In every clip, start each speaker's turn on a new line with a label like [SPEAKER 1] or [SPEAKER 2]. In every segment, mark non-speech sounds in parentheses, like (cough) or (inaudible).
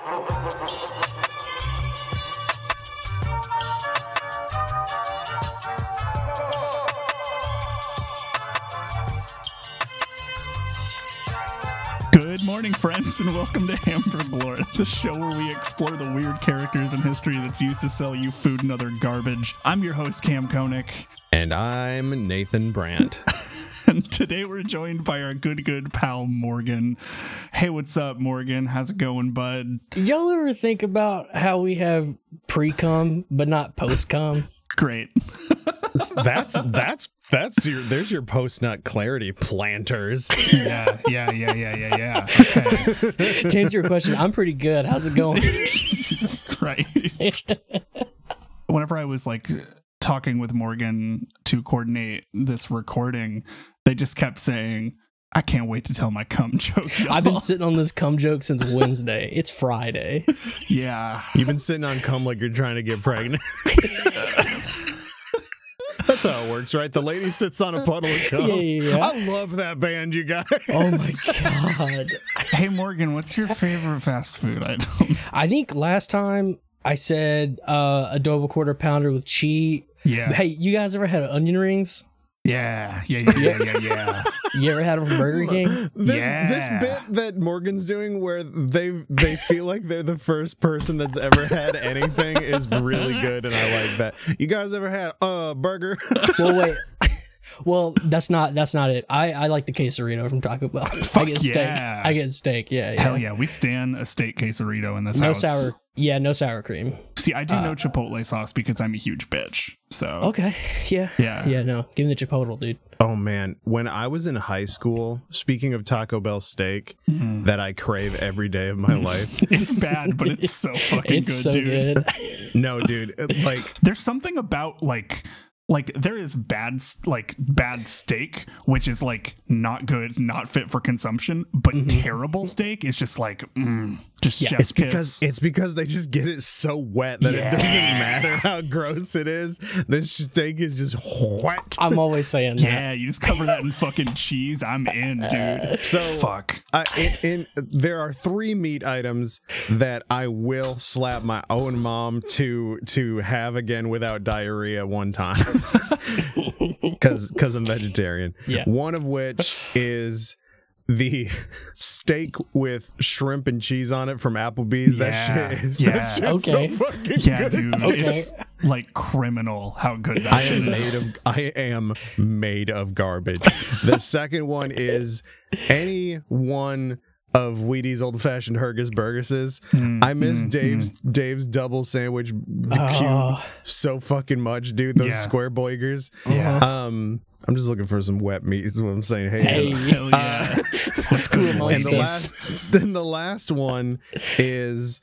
[SPEAKER 1] Good morning, friends, and welcome to Hamburg Lore, the show where we explore the weird characters in history that's used to sell you food and other garbage. I'm your host, Cam Koenig,
[SPEAKER 2] And I'm Nathan Brandt. (laughs)
[SPEAKER 1] and today we're joined by our good, good pal, Morgan. Hey, what's up, Morgan? How's it going, bud?
[SPEAKER 3] Y'all ever think about how we have pre cum but not post cum? (laughs)
[SPEAKER 1] Great. (laughs)
[SPEAKER 2] That's that's that's your there's your post nut clarity planters. (laughs)
[SPEAKER 1] Yeah, yeah, yeah, yeah, yeah, yeah. Okay,
[SPEAKER 3] to answer your question, I'm pretty good. How's it going?
[SPEAKER 1] right. Whenever I was like talking with Morgan to coordinate this recording, they just kept saying, I can't wait to tell my cum (laughs) joke. y'all."
[SPEAKER 3] I've been sitting on this cum joke since (laughs) Wednesday. It's Friday.
[SPEAKER 1] yeah.
[SPEAKER 2] You've been sitting on cum like you're trying to get pregnant. (laughs) That's how it works, right? The lady sits on a puddle of cum.
[SPEAKER 3] Yeah, yeah, yeah.
[SPEAKER 2] I love that band, you guys.
[SPEAKER 3] Oh my god.
[SPEAKER 1] Hey Morgan, what's your favorite fast food item?
[SPEAKER 3] I think last time I said uh adobo quarter pounder with cheese.
[SPEAKER 1] Yeah.
[SPEAKER 3] Hey, you guys ever had onion rings?
[SPEAKER 1] Yeah. Yeah. Yeah. Yeah. Yeah. yeah. (laughs)
[SPEAKER 3] You ever had them from Burger King?
[SPEAKER 2] This
[SPEAKER 1] Yeah.
[SPEAKER 2] this bit that Morgan's doing where they they feel like they're the first person that's ever had anything is really good and I like that. You guys ever had a burger?
[SPEAKER 3] Well, wait. (laughs) Well, that's not that's not it. I I like the quesarito from Taco Bell. (laughs) I get steak.
[SPEAKER 1] yeah.
[SPEAKER 3] I get steak. Yeah, yeah.
[SPEAKER 1] Hell yeah. We stand a steak quesarito in this
[SPEAKER 3] No
[SPEAKER 1] house.
[SPEAKER 3] sour. Yeah, no sour cream.
[SPEAKER 1] See, I do uh, no chipotle sauce because I'm a huge bitch. So
[SPEAKER 3] Okay. (laughs) Yeah.
[SPEAKER 1] Yeah.
[SPEAKER 3] Yeah. No. Give me the chipotle, dude.
[SPEAKER 2] Oh man, when I was in high school, speaking of Taco Bell steak mm. that I crave every day of my life. (laughs)
[SPEAKER 1] it's bad, but it's so fucking
[SPEAKER 3] it's
[SPEAKER 1] good,
[SPEAKER 3] so
[SPEAKER 1] dude.
[SPEAKER 3] good.
[SPEAKER 2] No, dude, it- like
[SPEAKER 1] There's something about like like there is bad like bad steak which is like not good not fit for consumption but terrible steak is just like mm, just chef's
[SPEAKER 2] it's because it's because they just get it so wet that
[SPEAKER 1] Yeah.
[SPEAKER 2] it doesn't matter how gross it is. This steak is just wet.
[SPEAKER 3] I'm always saying that.
[SPEAKER 1] yeah you just cover that in fucking cheese i'm in dude
[SPEAKER 2] So
[SPEAKER 1] fuck
[SPEAKER 2] Uh, in, in there are three meat items that I will slap my own mom to to have again without diarrhea one time because because I'm vegetarian.
[SPEAKER 3] Yeah.
[SPEAKER 2] One of which is the steak with shrimp and cheese on it from Applebee's.
[SPEAKER 1] Yeah,
[SPEAKER 2] That shit is
[SPEAKER 1] yeah.
[SPEAKER 2] that shit's
[SPEAKER 3] Okay.
[SPEAKER 2] so fucking
[SPEAKER 1] yeah
[SPEAKER 2] good.
[SPEAKER 1] dude
[SPEAKER 3] Okay.
[SPEAKER 1] it's like criminal how good that
[SPEAKER 2] I
[SPEAKER 1] shit
[SPEAKER 2] am made
[SPEAKER 1] is
[SPEAKER 2] of I am made of garbage. the second one is any one of Wendy's old fashioned Hergus Burgesses.
[SPEAKER 1] Mm,
[SPEAKER 2] I miss Dave's Dave's double sandwich cube
[SPEAKER 3] Oh.
[SPEAKER 2] so fucking much, dude. Those
[SPEAKER 1] Yeah.
[SPEAKER 2] square boigers.
[SPEAKER 1] yeah
[SPEAKER 2] Um I'm just looking for some wet meat, is what I'm saying. Hey,
[SPEAKER 3] Hey,
[SPEAKER 1] hell yeah what's
[SPEAKER 3] Who
[SPEAKER 1] good
[SPEAKER 2] and the last then the last one is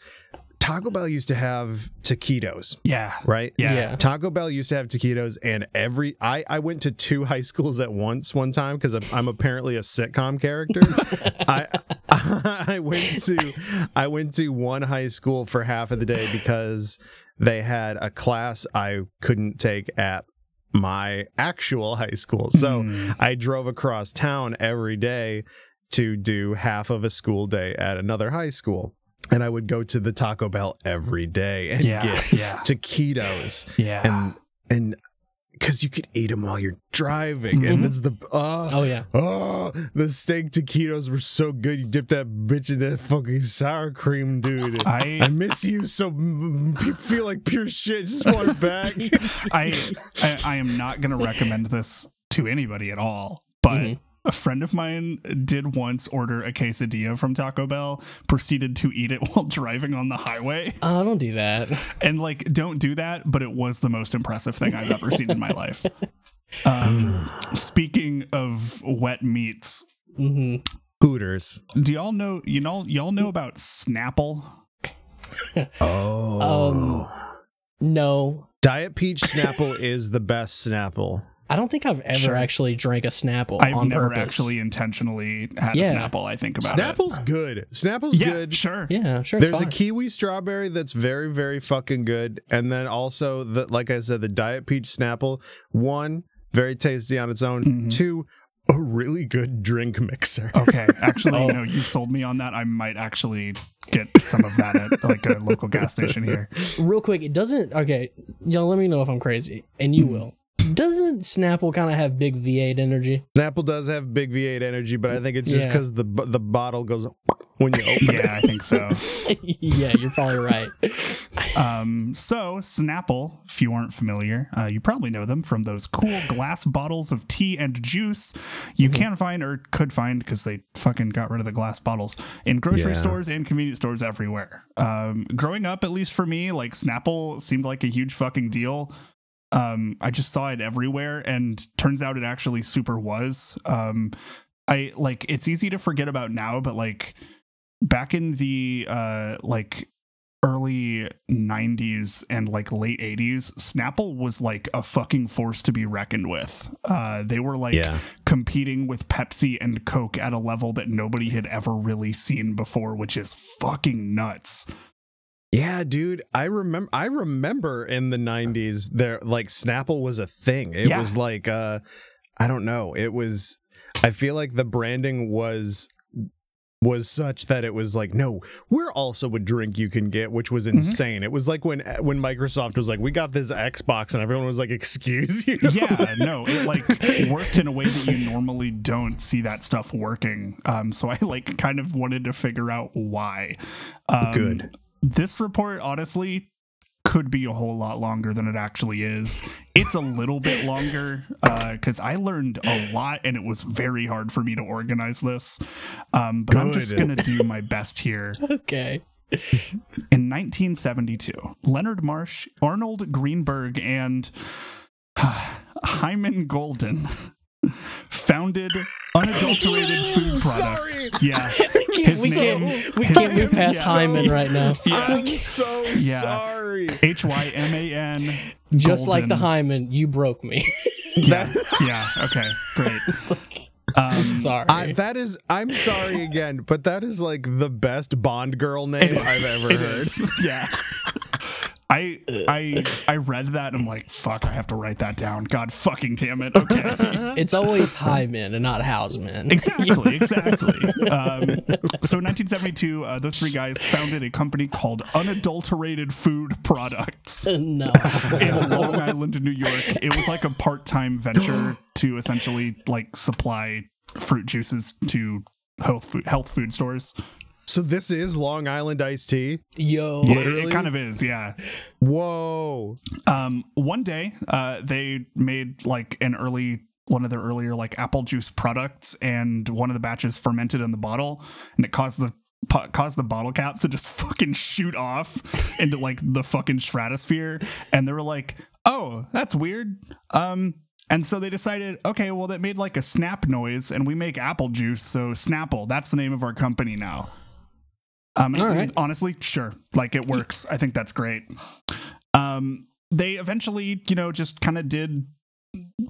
[SPEAKER 2] Taco Bell used to have taquitos,
[SPEAKER 1] yeah
[SPEAKER 2] right?
[SPEAKER 1] yeah,
[SPEAKER 3] Yeah.
[SPEAKER 2] Taco Bell used to have taquitos, and every I I went to two (laughs) high schools at once one time because I'm, I'm apparently a sitcom character. (laughs) I (laughs) I went to I went to one high school for half of the day because they had a class I couldn't take at my actual high school. So
[SPEAKER 1] Hmm.
[SPEAKER 2] I drove across town every day to do half of a school day at another high school. And I would go to the Taco Bell every day and
[SPEAKER 1] yeah
[SPEAKER 2] get (laughs)
[SPEAKER 1] yeah.
[SPEAKER 2] taquitos.
[SPEAKER 1] Yeah.
[SPEAKER 2] And and because you could eat them while you're driving. And mm-hmm. it's the oh,
[SPEAKER 3] Oh yeah.
[SPEAKER 2] oh the steak taquitos were so good. You dip that bitch in that fucking sour cream dude. I,
[SPEAKER 1] I
[SPEAKER 2] miss you so feel like pure shit. Just want it back. (laughs)
[SPEAKER 1] I, I I am not going to recommend this to anybody at all, but
[SPEAKER 3] Mhm.
[SPEAKER 1] A friend of mine did once order a quesadilla from Taco Bell, proceeded to eat it (laughs) while driving on the highway,
[SPEAKER 3] Oh, don't do that.
[SPEAKER 1] and like don't do that, but it was the most impressive thing I've ever seen in my life. (laughs) Um, speaking of wet meats,
[SPEAKER 3] hmm
[SPEAKER 2] hooters.
[SPEAKER 1] Do y'all know you know y'all know about Snapple? (laughs)
[SPEAKER 2] oh.
[SPEAKER 3] Um, no,
[SPEAKER 2] diet peach snapple is the best snapple
[SPEAKER 3] I don't think I've ever
[SPEAKER 1] Sure.
[SPEAKER 3] actually drank a Snapple.
[SPEAKER 1] I've
[SPEAKER 3] on
[SPEAKER 1] never
[SPEAKER 3] purpose.
[SPEAKER 1] actually intentionally had
[SPEAKER 3] Yeah.
[SPEAKER 1] a Snapple. I think about it.
[SPEAKER 2] snapple's good snapple's
[SPEAKER 1] Yeah,
[SPEAKER 2] good
[SPEAKER 1] sure.
[SPEAKER 3] Yeah, sure. It's
[SPEAKER 2] There's a kiwi strawberry that's very, very fucking good, and then also the like I said, the diet peach Snapple. One, very tasty on its own.
[SPEAKER 1] Mhm.
[SPEAKER 2] Two, a really good drink mixer. (laughs)
[SPEAKER 1] Okay, actually,
[SPEAKER 3] Oh.
[SPEAKER 1] no, you sold me on that. I might actually get some of that at like a local gas station here.
[SPEAKER 3] Real quick, it doesn't. Okay, y'all, let me know if I'm crazy, and you will. Doesn't Snapple kind of have big V8 energy?
[SPEAKER 2] Snapple does have big V8 energy, but I think it's just
[SPEAKER 3] Yeah.
[SPEAKER 2] because the b- the bottle goes when you open it.
[SPEAKER 1] Yeah, I think so. (laughs)
[SPEAKER 3] yeah, you're probably right. (laughs)
[SPEAKER 1] Um, so Snapple, if you aren't familiar, uh, you probably know them from those cool glass bottles of tea and juice you can find or could find because they fucking got rid of the glass bottles in grocery
[SPEAKER 2] Yeah.
[SPEAKER 1] stores and convenience stores everywhere. Um, growing up, at least for me, like Snapple seemed like a huge fucking deal. Um, I just saw it everywhere, and turns out it actually super was. Um, I like it's easy to forget about now, but like back in the uh like early 90s and like late 80s snapple was like a fucking force to be reckoned with uh they were like
[SPEAKER 2] Yeah.
[SPEAKER 1] competing with pepsi and coke at a level that nobody had ever really seen before which is fucking nuts
[SPEAKER 2] Yeah, dude. I remember. I remember in the '90s, there like Snapple was a thing. It
[SPEAKER 1] Yeah.
[SPEAKER 2] was like, uh, I don't know. It was. I feel like the branding was was such that it was like, no, we're also a drink you can get, which was insane. It was like when when Microsoft was like, we got this Xbox, and everyone was like, excuse you.
[SPEAKER 1] yeah no it like (laughs) worked in a way that you normally don't see that stuff working um so i like kind of wanted to figure out why um,
[SPEAKER 2] Good.
[SPEAKER 1] This report honestly could be a whole lot longer than it actually is it's a little bit longer because i learned a lot and it was very hard for me to organize this um but i'm just gonna do my best here (laughs)
[SPEAKER 3] Okay.
[SPEAKER 1] in 1972, Leonard Marsh, Arnold Greenberg, and (sighs) Hyman Golden founded unadulterated (laughs) food products. Yeah. His
[SPEAKER 3] we
[SPEAKER 1] name-
[SPEAKER 3] can't, we can't move past
[SPEAKER 1] yeah.
[SPEAKER 3] Hyman right now.
[SPEAKER 2] I'm so
[SPEAKER 1] Yeah.
[SPEAKER 2] sorry.
[SPEAKER 1] H Y M A N.
[SPEAKER 3] Just like the
[SPEAKER 1] Golden.
[SPEAKER 3] Hyman, you broke me.
[SPEAKER 1] Yeah. yeah. Okay. Great. (laughs) Um, I'm
[SPEAKER 3] Sorry.
[SPEAKER 2] I, that is, I'm sorry again, but that is like the best Bond girl name I've ever heard. (laughs)
[SPEAKER 1] Yeah. I I I read that and I'm like, fuck, I have to write that down. God fucking damn it. Okay. (laughs)
[SPEAKER 3] it's always Hyman and not Houseman. (laughs)
[SPEAKER 1] Exactly, exactly. um, so in 1972, uh, those three guys founded a company called Unadulterated Food Products (laughs)
[SPEAKER 3] no.
[SPEAKER 1] in Long Island, New York. It was like a part-time venture to essentially like supply fruit juices to health food, health food stores.
[SPEAKER 2] So this is Long Island iced tea.
[SPEAKER 3] Yo.
[SPEAKER 1] It-
[SPEAKER 2] Literally?
[SPEAKER 1] it kind of is, yeah.
[SPEAKER 2] Whoa.
[SPEAKER 1] Um, one day, uh, they made like an early one of their earlier like apple juice products, and one of the batches fermented in the bottle, and it caused the po- caused the bottle caps to just (laughs) fucking shoot off into like the fucking stratosphere, and they were like, "Oh, that's weird." Um. And so they decided, okay, well, that made like a snap noise, and we make apple juice, so Snapple, that's the name of our company now. Um,
[SPEAKER 3] right.
[SPEAKER 1] honestly, sure, like it works. I think that's great. Um, they eventually, you know, just kind of did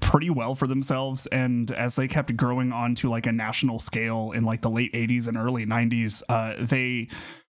[SPEAKER 1] pretty well for themselves, and as they kept growing onto like a national scale in like the late '80s and early '90s, uh, they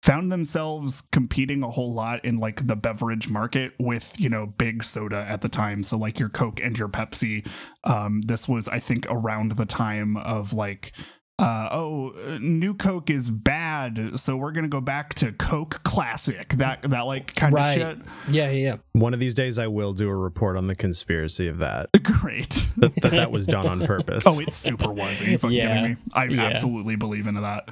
[SPEAKER 1] found themselves competing a whole lot in like the beverage market with you know big soda at the time so like your coke and your pepsi um this was i think around the time of like uh, oh, uh, new Coke is bad, so we're gonna go back to Coke Classic. That that like kind
[SPEAKER 3] Right.
[SPEAKER 1] of
[SPEAKER 3] shit. yeah, yeah.
[SPEAKER 2] One of these days, I will do a report on the conspiracy of that. (laughs)
[SPEAKER 1] Great.
[SPEAKER 2] That that, that was done on purpose. (laughs)
[SPEAKER 1] oh, it super was. Are you fucking
[SPEAKER 3] Yeah.
[SPEAKER 1] kidding me? I
[SPEAKER 3] Yeah.
[SPEAKER 1] absolutely believe into that.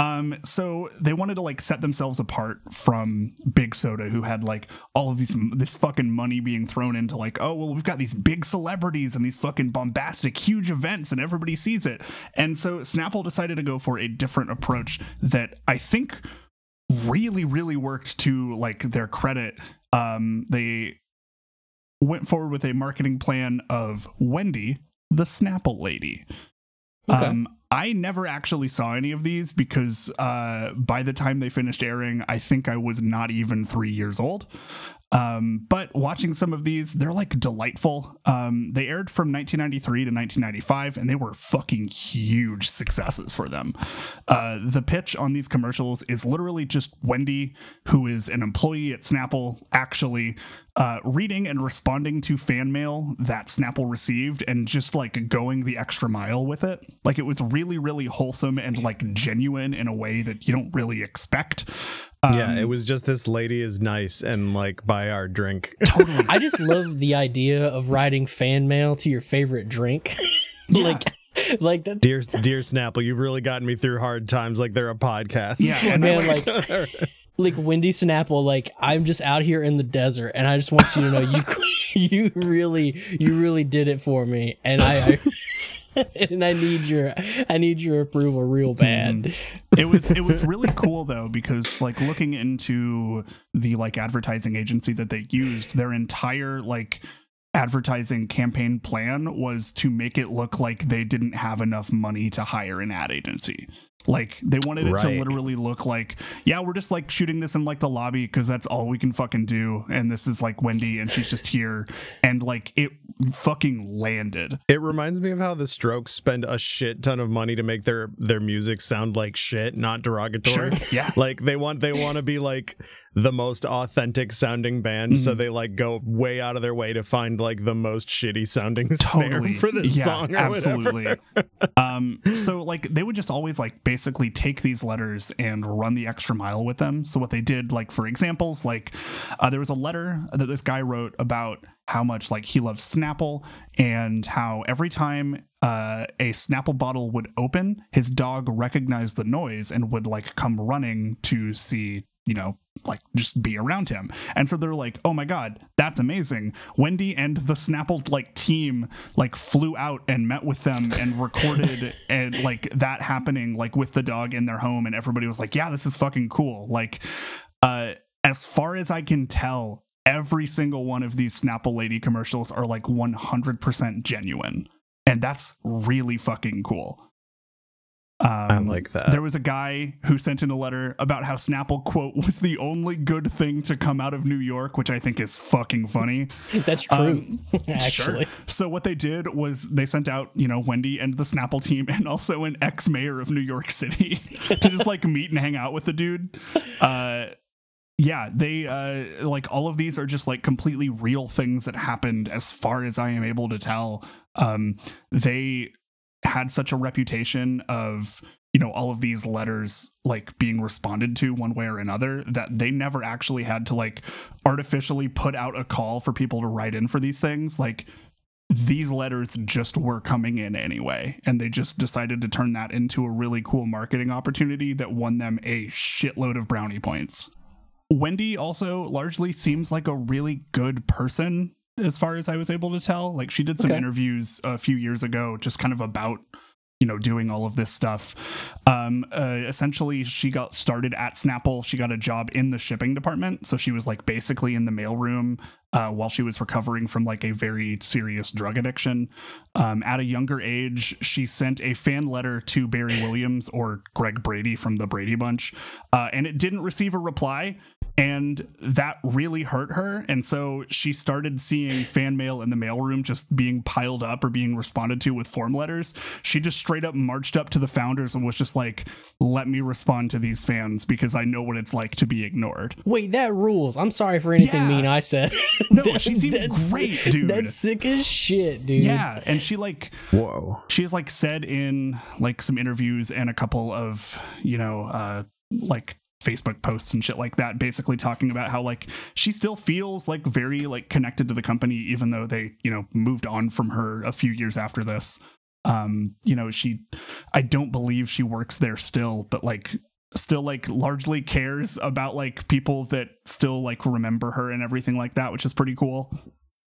[SPEAKER 1] Um, so they wanted to like set themselves apart from Big Soda, who had like all of these this fucking money being thrown into like, oh well, we've got these big celebrities and these fucking bombastic, huge events, and everybody sees it. And so Snapple decided to go for a different approach that I think really, really worked to like their credit. Um, they went forward with a marketing plan of Wendy, the Snapple lady.
[SPEAKER 3] Okay.
[SPEAKER 1] Um, I never actually saw any of these because uh, by the time they finished airing, I think I was not even three years old. Um, but watching some of these, they're like delightful. Um, they aired from 1993 to 1995, and they were fucking huge successes for them. Uh, the pitch on these commercials is literally just Wendy, who is an employee at Snapple, actually uh, reading and responding to fan mail that Snapple received and just like going the extra mile with it. Like it was really, really wholesome and like genuine in a way that you don't really expect. Um,
[SPEAKER 2] yeah, it was just this lady is nice and like buy our drink.
[SPEAKER 1] totally.
[SPEAKER 3] I just (laughs) love the idea of writing fan mail to your favorite drink. (laughs) like like that
[SPEAKER 2] dear dear Snapple, you've really gotten me through hard times like they're a podcast.
[SPEAKER 1] Yeah, (laughs) and
[SPEAKER 3] man,
[SPEAKER 1] then,
[SPEAKER 3] like like Wendy Snapple, like I'm just out here in the desert, and I just want you to know you (laughs) (laughs) you really you really did it for me, and I. I (laughs) and I need your I need your approval real mm-hmm. bad.
[SPEAKER 1] it was it was really cool though because like looking into the like advertising agency that they used, their entire like advertising campaign plan was to make it look like they didn't have enough money to hire an ad agency. Like they wanted it to literally look like, yeah, we're just like shooting this in like the lobby because that's all we can fucking do. And this is like Wendy and she's just here. And like it fucking landed.
[SPEAKER 2] It reminds me of how the Strokes spend a shit ton of money to make their their music sound like shit, not derogatory.
[SPEAKER 1] Sure. Yeah. (laughs)
[SPEAKER 2] Like they want they want to be like the most authentic sounding band, so they like go way out of their way to find like the most shitty sounding (laughs)
[SPEAKER 1] totally.
[SPEAKER 2] snare for this
[SPEAKER 1] yeah,
[SPEAKER 2] song or
[SPEAKER 1] absolutely. Um so like they would just always like basically take these letters and run the extra mile with them. So what they did like for examples like uh, there was a letter that this guy wrote about how much like he loves snapple and how every time uh, a snapple bottle would open his dog recognized the noise and would like come running to see you know like just be around him. And so they're like oh my god that's amazing. Wendy and the snapple like team like flew out and met with them and recorded (laughs) and like that happening like with the dog in their home. And everybody was like yeah this is fucking cool. Like uh as far as i can tell every single one of these snapple lady commercials are like 100% genuine. And that's really fucking cool um,
[SPEAKER 2] I like that.
[SPEAKER 1] there was a guy who sent in a letter about how Snapple quote was the only good thing to come out of New York, which I think is fucking funny. (laughs)
[SPEAKER 3] That's true, (laughs)
[SPEAKER 1] Um,
[SPEAKER 3] actually.
[SPEAKER 1] Sure. So what they did was they sent out, you know, Wendy and the Snapple team and also an ex-mayor of New York City (laughs) to just like meet and hang out with the dude. Uh yeah, they uh like all of these are just like completely real things that happened as far as I am able to tell. Um they had such a reputation of you know all of these letters like being responded to one way or another that they never actually had to like artificially put out a call for people to write in for these things. Like these letters just were coming in anyway and they just decided to turn that into a really cool marketing opportunity that won them a shitload of brownie points. Wendy also largely seems like a really good person as far as i was able to tell. Like she did some
[SPEAKER 3] Okay.
[SPEAKER 1] interviews a few years ago just kind of about you know doing all of this stuff. Um uh, essentially she got started at snapple. She got a job in the shipping department. So she was like basically in the mailroom uh, while she was recovering from like a very serious drug addiction. Um, at a younger age she sent a fan letter to barry williams or greg brady from the brady bunch uh, and it didn't receive a reply and that really hurt her and so she started seeing fan mail in the mailroom just being piled up or being responded to with form letters she just straight up marched up to the founders and was just like let me respond to these fans because i know what it's like to be ignored
[SPEAKER 3] Wait, that rules. I'm sorry for anything
[SPEAKER 1] Yeah.
[SPEAKER 3] mean I said. (laughs)
[SPEAKER 1] No,
[SPEAKER 3] That-
[SPEAKER 1] she (laughs) seems great, dude.
[SPEAKER 3] That's sick as shit, dude.
[SPEAKER 1] yeah and she like
[SPEAKER 2] Whoa.
[SPEAKER 1] she's like said in like some interviews and a couple of you know uh like facebook posts and shit like that basically talking about how like she still feels like very like connected to the company even though they you know moved on from her a few years after this. Um you know she i don't believe she works there still but like still like largely cares about like people that still like remember her and everything like that which is pretty cool.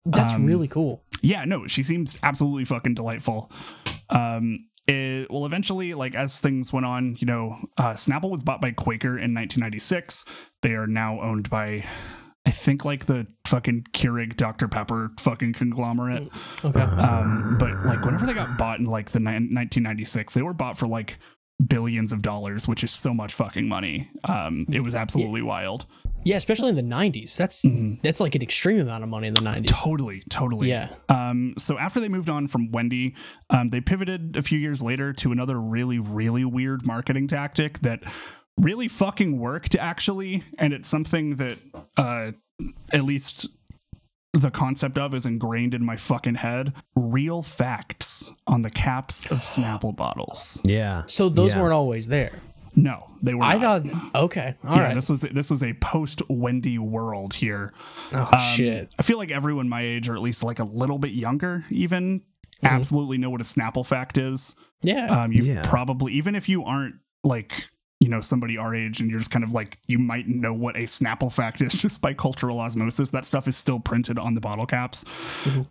[SPEAKER 3] That's
[SPEAKER 1] Um,
[SPEAKER 3] really cool.
[SPEAKER 1] yeah no she seems absolutely fucking delightful. Um it, well eventually like as things went on you know uh snapple was bought by quaker in 1996 they are now owned by i think like the fucking keurig dr pepper fucking conglomerate.
[SPEAKER 3] Okay.
[SPEAKER 1] um but like whenever they got bought in like the ni- 1996 they were bought for like billions of dollars which is so much fucking money. Um it was absolutely wild
[SPEAKER 3] Yeah, especially in the '90s. That's that's like an extreme amount of money in the '90s.
[SPEAKER 1] Totally, totally.
[SPEAKER 3] Yeah.
[SPEAKER 1] Um, so after they moved on from Wendy, um, they pivoted a few years later to another really, really weird marketing tactic that really fucking worked, actually. And it's something that, uh, at least the concept of is ingrained in my fucking head. Real facts on the caps of Snapple bottles.
[SPEAKER 2] Yeah.
[SPEAKER 3] So those
[SPEAKER 2] Yeah.
[SPEAKER 3] weren't always there.
[SPEAKER 1] No, they were.
[SPEAKER 3] I
[SPEAKER 1] not.
[SPEAKER 3] thought, okay, all right.
[SPEAKER 1] yeah, this was this was a post Wendy world here.
[SPEAKER 3] oh
[SPEAKER 1] Um,
[SPEAKER 3] shit.
[SPEAKER 1] I feel like everyone my age, or at least like a little bit younger, even absolutely know what a Snapple fact is.
[SPEAKER 3] Yeah.
[SPEAKER 1] Um, you
[SPEAKER 2] Yeah.
[SPEAKER 1] probably, even if you aren't like, you know, somebody our age and you're just kind of like, you might know what a Snapple fact is (laughs) just by cultural osmosis. That stuff is still printed on the bottle caps.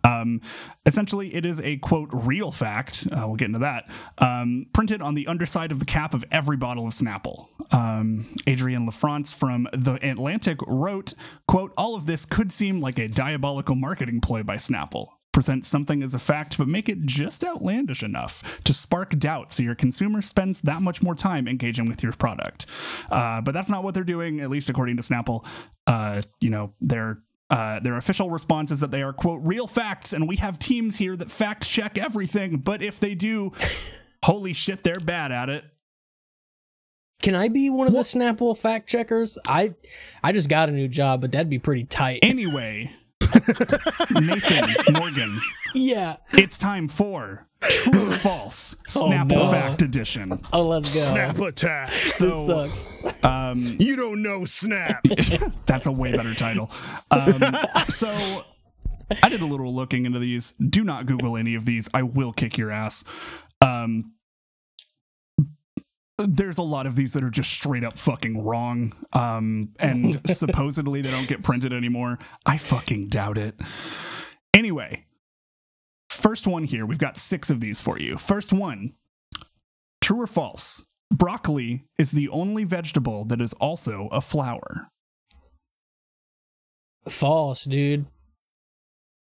[SPEAKER 1] Um, essentially, it is a quote, real fact. Uh, we'll get into that. Um, printed on the underside of the cap of every bottle of Snapple. Um, Adrienne LaFrance from The Atlantic wrote, quote, all of this could seem like a diabolical marketing ploy by Snapple present something as a fact, but make it just outlandish enough to spark doubt so your consumer spends that much more time engaging with your product. Uh, but that's not what they're doing, at least according to Snapple. Uh, you know, their uh, their official response is that they are quote real facts, and we have teams here that fact check everything. But if they do, (laughs) holy shit, they're bad at it.
[SPEAKER 3] Can I be one of the Snapple fact checkers? I I just got a new job, but that'd be pretty tight.
[SPEAKER 1] Anyway, (laughs) Nathan Morgan,
[SPEAKER 3] yeah.
[SPEAKER 1] it's time for True or False Snapple
[SPEAKER 3] no.
[SPEAKER 1] Fact Edition.
[SPEAKER 3] Oh, let's go.
[SPEAKER 2] Snap attack.
[SPEAKER 3] This
[SPEAKER 1] So
[SPEAKER 3] sucks.
[SPEAKER 1] um,
[SPEAKER 2] You don't know Snap. (laughs)
[SPEAKER 1] that's a way better title. Um, so I did a little looking into these. Do not Google any of these. I will kick your ass. Um, there's a lot of these that are just straight up fucking wrong. Um, and (laughs) supposedly they don't get printed anymore. I fucking doubt it. Anyway, first one here. We've got six of these for you. First one true or false? Broccoli is the only vegetable that is also a flower.
[SPEAKER 3] False, dude.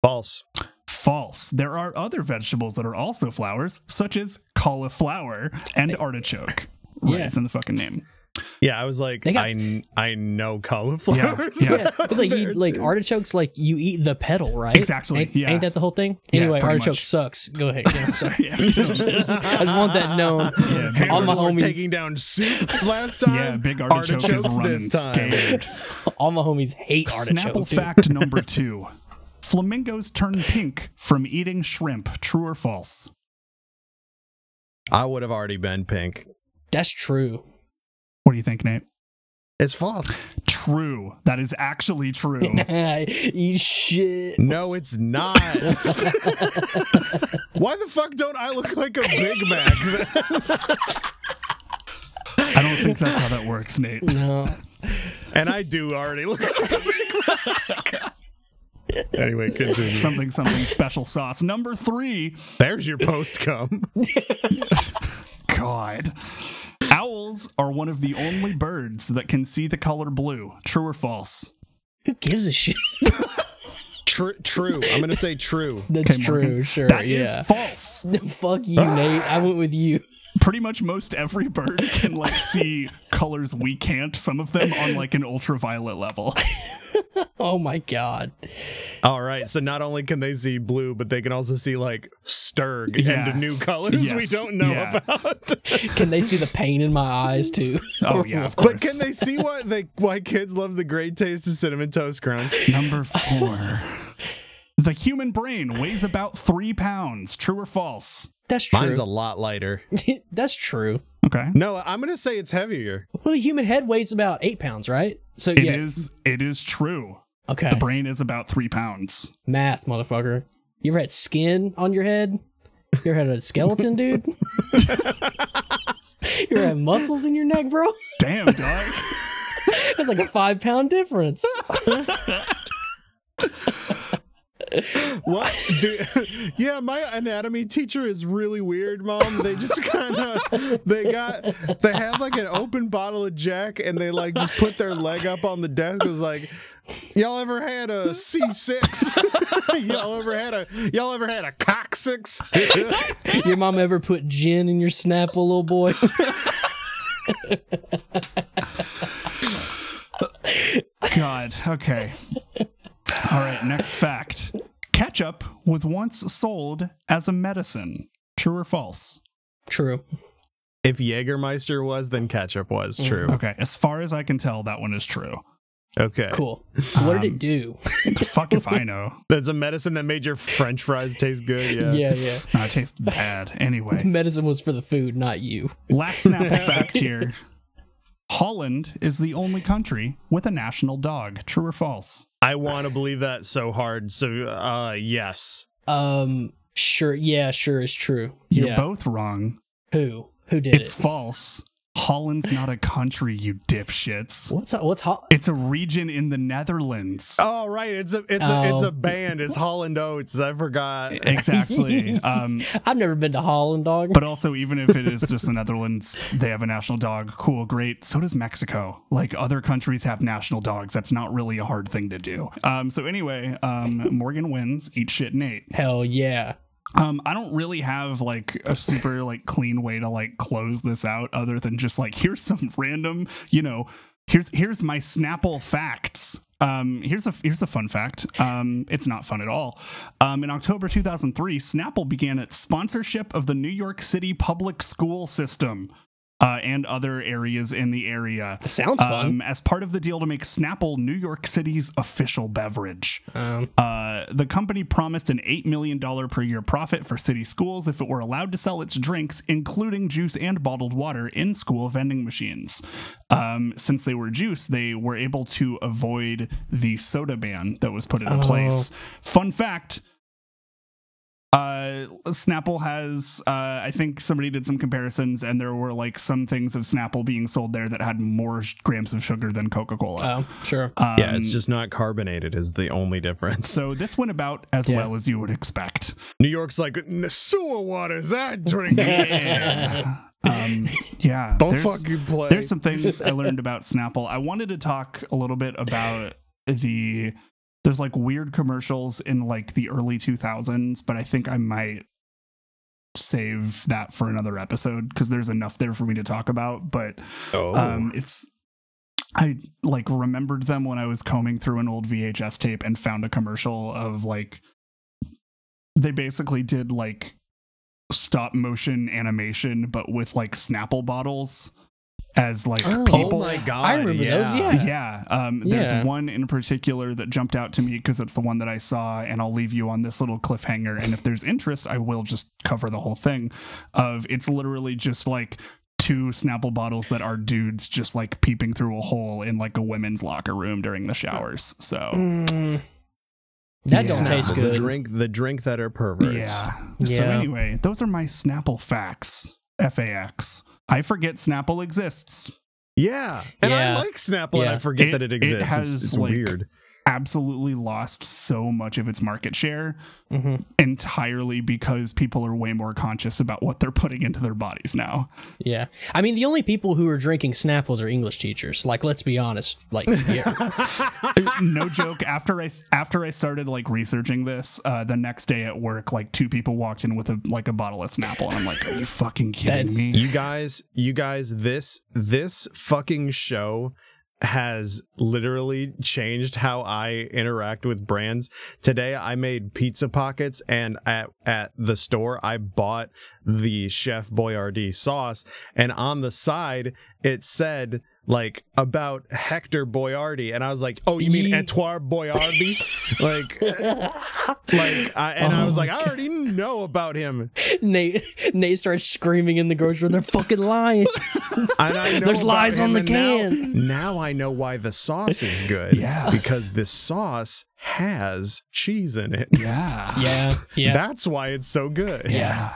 [SPEAKER 2] False.
[SPEAKER 1] False. There are other vegetables that are also flowers, such as cauliflower and artichoke. Right,
[SPEAKER 3] Yeah.
[SPEAKER 1] it's in the fucking name.
[SPEAKER 2] Yeah, I was like,
[SPEAKER 3] got-
[SPEAKER 2] I, I know cauliflowers.
[SPEAKER 1] Yeah. (laughs)
[SPEAKER 3] Yeah, it's like you like artichokes. Like you eat the petal, right?
[SPEAKER 1] Exactly,
[SPEAKER 3] Ain't,
[SPEAKER 1] yeah.
[SPEAKER 3] ain't that the whole thing? Anyway,
[SPEAKER 1] pretty
[SPEAKER 3] artichoke
[SPEAKER 1] much.
[SPEAKER 3] sucks. Go ahead. Yeah, I'm sorry. (laughs)
[SPEAKER 1] Yeah, (laughs)
[SPEAKER 3] I just want that known.
[SPEAKER 1] yeah, big,
[SPEAKER 3] All my homies-
[SPEAKER 2] taking down soup last time.
[SPEAKER 1] yeah, big artichoke is
[SPEAKER 2] Artichokes
[SPEAKER 1] running
[SPEAKER 2] this time.
[SPEAKER 1] scared.
[SPEAKER 3] All my homies hate artichoke.
[SPEAKER 1] Snapple
[SPEAKER 3] dude.
[SPEAKER 1] fact number two. Flamingos turn pink from eating shrimp. True or false?
[SPEAKER 2] I would have already been pink.
[SPEAKER 3] That's true.
[SPEAKER 1] What do you think, Nate?
[SPEAKER 2] It's false.
[SPEAKER 1] True. That is actually true. (laughs)
[SPEAKER 3] Eat shit.
[SPEAKER 2] No, it's not. Why the fuck don't I look like a Big Mac?
[SPEAKER 1] I don't think that's how that works, Nate.
[SPEAKER 3] No.
[SPEAKER 2] and I do already look like a Big Mac. anyway, continue.
[SPEAKER 1] Something, something special sauce. Number three.
[SPEAKER 2] There's your post come. (laughs)
[SPEAKER 1] God. Owls are one of the only birds that can see the color blue. True or false?
[SPEAKER 3] Who gives a shit?
[SPEAKER 2] True. True. I'm gonna say true.
[SPEAKER 3] That's
[SPEAKER 1] Okay,
[SPEAKER 3] true.
[SPEAKER 1] Morgan.
[SPEAKER 3] Sure.
[SPEAKER 1] That is
[SPEAKER 3] yeah.
[SPEAKER 1] false. (laughs)
[SPEAKER 3] Fuck you, Nate. I went with you.
[SPEAKER 1] Pretty much most every bird can like (laughs) see colors we can't. Some of them on like an ultraviolet level. (laughs)
[SPEAKER 3] Oh my god.
[SPEAKER 2] All right. So not only can they see blue, but they can also see like Sturg
[SPEAKER 1] Yeah.
[SPEAKER 2] and new colors we don't know
[SPEAKER 1] Yeah.
[SPEAKER 2] about. (laughs)
[SPEAKER 3] Can they see the pain in my eyes too?
[SPEAKER 1] Oh yeah, of course.
[SPEAKER 2] But can they see why they why kids love the great taste of cinnamon toast crunch?
[SPEAKER 1] Number four. The human brain weighs about three pounds. True or false?
[SPEAKER 3] That's true.
[SPEAKER 2] Mine's a lot lighter. (laughs)
[SPEAKER 3] That's true.
[SPEAKER 1] Okay.
[SPEAKER 2] No, I'm gonna say it's heavier.
[SPEAKER 3] Well, the human head weighs about eight pounds, right? So
[SPEAKER 1] It
[SPEAKER 3] yeah.
[SPEAKER 1] is. It is true.
[SPEAKER 3] okay.
[SPEAKER 1] The brain is about three pounds.
[SPEAKER 3] Math, motherfucker. You ever had skin on your head? You ever had a skeleton, dude? (laughs) you ever had muscles in your neck, bro?
[SPEAKER 1] Damn, dog. (laughs)
[SPEAKER 3] That's like a five pound difference.
[SPEAKER 2] What? Dude, (laughs) yeah, my anatomy teacher is really weird, mom. They just (laughs) kind of they got they had like an open bottle of Jack and they like just put their leg up on the desk. It was like, y'all ever had a C six? (laughs) y'all ever had a y'all ever had a cock six?
[SPEAKER 3] Your mom ever put gin in your Snapple, little boy?
[SPEAKER 1] God. Okay. All right. Next fact ketchup was once sold as a medicine. True or false?
[SPEAKER 3] True.
[SPEAKER 2] If Jägermeister was, then ketchup was true.
[SPEAKER 1] Okay. As far as I can tell, that one is true.
[SPEAKER 2] Okay.
[SPEAKER 3] Cool. (laughs) What did
[SPEAKER 1] Um,
[SPEAKER 3] it do?
[SPEAKER 1] Fuck if I know. (laughs)
[SPEAKER 2] That's a medicine that made your French fries taste good. (laughs) Yeah.
[SPEAKER 3] Yeah, yeah.
[SPEAKER 1] No, it tastes bad. Anyway,
[SPEAKER 3] Medicine was for the food, not you.
[SPEAKER 1] last Snapple fact here. Holland is the only country with a national dog. True or false?
[SPEAKER 2] I want to believe that so hard. So, uh, yes.
[SPEAKER 3] Um, sure. Yeah, sure is true.
[SPEAKER 1] You're
[SPEAKER 3] yeah.
[SPEAKER 1] both wrong.
[SPEAKER 3] Who? Who did
[SPEAKER 1] It's
[SPEAKER 3] it?
[SPEAKER 1] false. Holland's not a country, you dipshits.
[SPEAKER 3] What's what's hot?
[SPEAKER 1] It's a region in the Netherlands.
[SPEAKER 2] Oh, right. It's a it's a it's
[SPEAKER 3] Oh.
[SPEAKER 2] a band. It's Holland Oates. I forgot.
[SPEAKER 1] Exactly. (laughs) um,
[SPEAKER 3] I've never been to Holland, dog.
[SPEAKER 1] but also, even if it is just the Netherlands, they have a national dog. Cool, great. So does Mexico. Like other countries have national dogs. That's not really a hard thing to do. Um, so anyway, um, Morgan wins. Eat shit, Nate.
[SPEAKER 3] Hell yeah.
[SPEAKER 1] Um, I don't really have like a super like clean way to like close this out other than just like here's some (laughs) random, you know, here's here's my Snapple facts. Um, here's a here's a fun fact. Um, it's not fun at all. Um, in October 2003, Snapple began its sponsorship of the New York City public school system. Uh, and other areas in the area.
[SPEAKER 3] Sounds fun.
[SPEAKER 1] Um, as part of the deal to make Snapple New York City's official beverage.
[SPEAKER 3] Um,
[SPEAKER 1] Uh, the company promised an $8 million per year profit for city schools if it were allowed to sell its drinks, including juice and bottled water, in school vending machines. Um, since they were juice, they were able to avoid the soda ban that was put into
[SPEAKER 3] Oh.
[SPEAKER 1] place. Fun fact. Uh, Snapple has, uh, I think somebody did some comparisons, and there were like some things of Snapple being sold there that had more sh- grams of sugar than Coca Cola.
[SPEAKER 3] oh, sure.
[SPEAKER 1] um,
[SPEAKER 2] yeah, it's just not carbonated. Is the only difference.
[SPEAKER 1] so this went about as
[SPEAKER 3] Yeah.
[SPEAKER 1] well as you would expect.
[SPEAKER 2] New York's like "N- sewer water's that drink.
[SPEAKER 1] Yeah. um, yeah. (laughs)
[SPEAKER 2] Don't
[SPEAKER 1] there's,
[SPEAKER 2] fucking play.
[SPEAKER 1] There's some things I learned about Snapple. I wanted to talk a little bit about the. There's like weird commercials in like the early 2000s, but I think I might save that for another episode because there's enough there for me to talk about. But
[SPEAKER 2] oh.
[SPEAKER 1] um, it's I like remembered them when I was combing through an old VHS tape and found a commercial of like they basically did like stop motion animation but with like Snapple bottles as like
[SPEAKER 3] Oh.
[SPEAKER 1] people.
[SPEAKER 2] oh my god!
[SPEAKER 3] I remember
[SPEAKER 2] yeah.
[SPEAKER 3] those, yeah.
[SPEAKER 1] Yeah, um, there's
[SPEAKER 3] Yeah.
[SPEAKER 1] one in particular that jumped out to me because it's the one that I saw, and I'll leave you on this little cliffhanger. And if there's interest, I will just cover the whole thing. Of it's literally just like two Snapple bottles that are dudes just like peeping through a hole in like a women's locker room during the showers. So
[SPEAKER 3] Mm, that don't
[SPEAKER 1] Yeah.
[SPEAKER 3] taste
[SPEAKER 2] The
[SPEAKER 3] good.
[SPEAKER 2] drink, the drink that are perverts.
[SPEAKER 1] yeah. So anyway, those are my Snapple facts. FAX. I forget Snapple exists.
[SPEAKER 2] Yeah, and
[SPEAKER 3] Yeah.
[SPEAKER 2] I like Snapple, and I forget
[SPEAKER 1] It-
[SPEAKER 2] that it exists.
[SPEAKER 1] it
[SPEAKER 2] exists.
[SPEAKER 1] has,
[SPEAKER 2] it's it's
[SPEAKER 1] like,
[SPEAKER 2] weird.
[SPEAKER 1] Absolutely lost so much of its market share.
[SPEAKER 3] Mhm.
[SPEAKER 1] entirely because people are way more conscious about what they're putting into their bodies now.
[SPEAKER 3] Yeah. I mean, the only people who are drinking Snapples are English teachers. Like, let's be honest. Like, (laughs) yeah.
[SPEAKER 1] no joke. After I after I started like researching this, uh, the next day at work, like two people walked in with a like a bottle of Snapple, and I'm like, "Are you fucking kidding
[SPEAKER 3] That's-
[SPEAKER 1] me?"
[SPEAKER 2] You guys, you guys, this this fucking show has literally changed how I interact with brands. Today I made pizza pockets and at at the store I bought the Chef Boyardee sauce and on the side it said like about Hector Boiardi, and I was like, "Oh, you mean
[SPEAKER 3] Ye-
[SPEAKER 2] Ettore Boyardee?" (laughs) like like I, and I
[SPEAKER 3] Oh
[SPEAKER 2] was like,
[SPEAKER 3] my
[SPEAKER 2] "I already know about him."
[SPEAKER 3] Nate, Nate starts screaming in the grocery store, they're fucking lying. (laughs)
[SPEAKER 2] And I know
[SPEAKER 3] There's
[SPEAKER 2] about
[SPEAKER 3] lies on the
[SPEAKER 2] and now-
[SPEAKER 3] can.
[SPEAKER 2] Now, I know why the sauce is good.
[SPEAKER 1] Yeah.
[SPEAKER 2] Because this sauce has cheese in it.
[SPEAKER 1] yeah,
[SPEAKER 3] yeah. Yeah.
[SPEAKER 2] That's why it's so good.
[SPEAKER 1] yeah.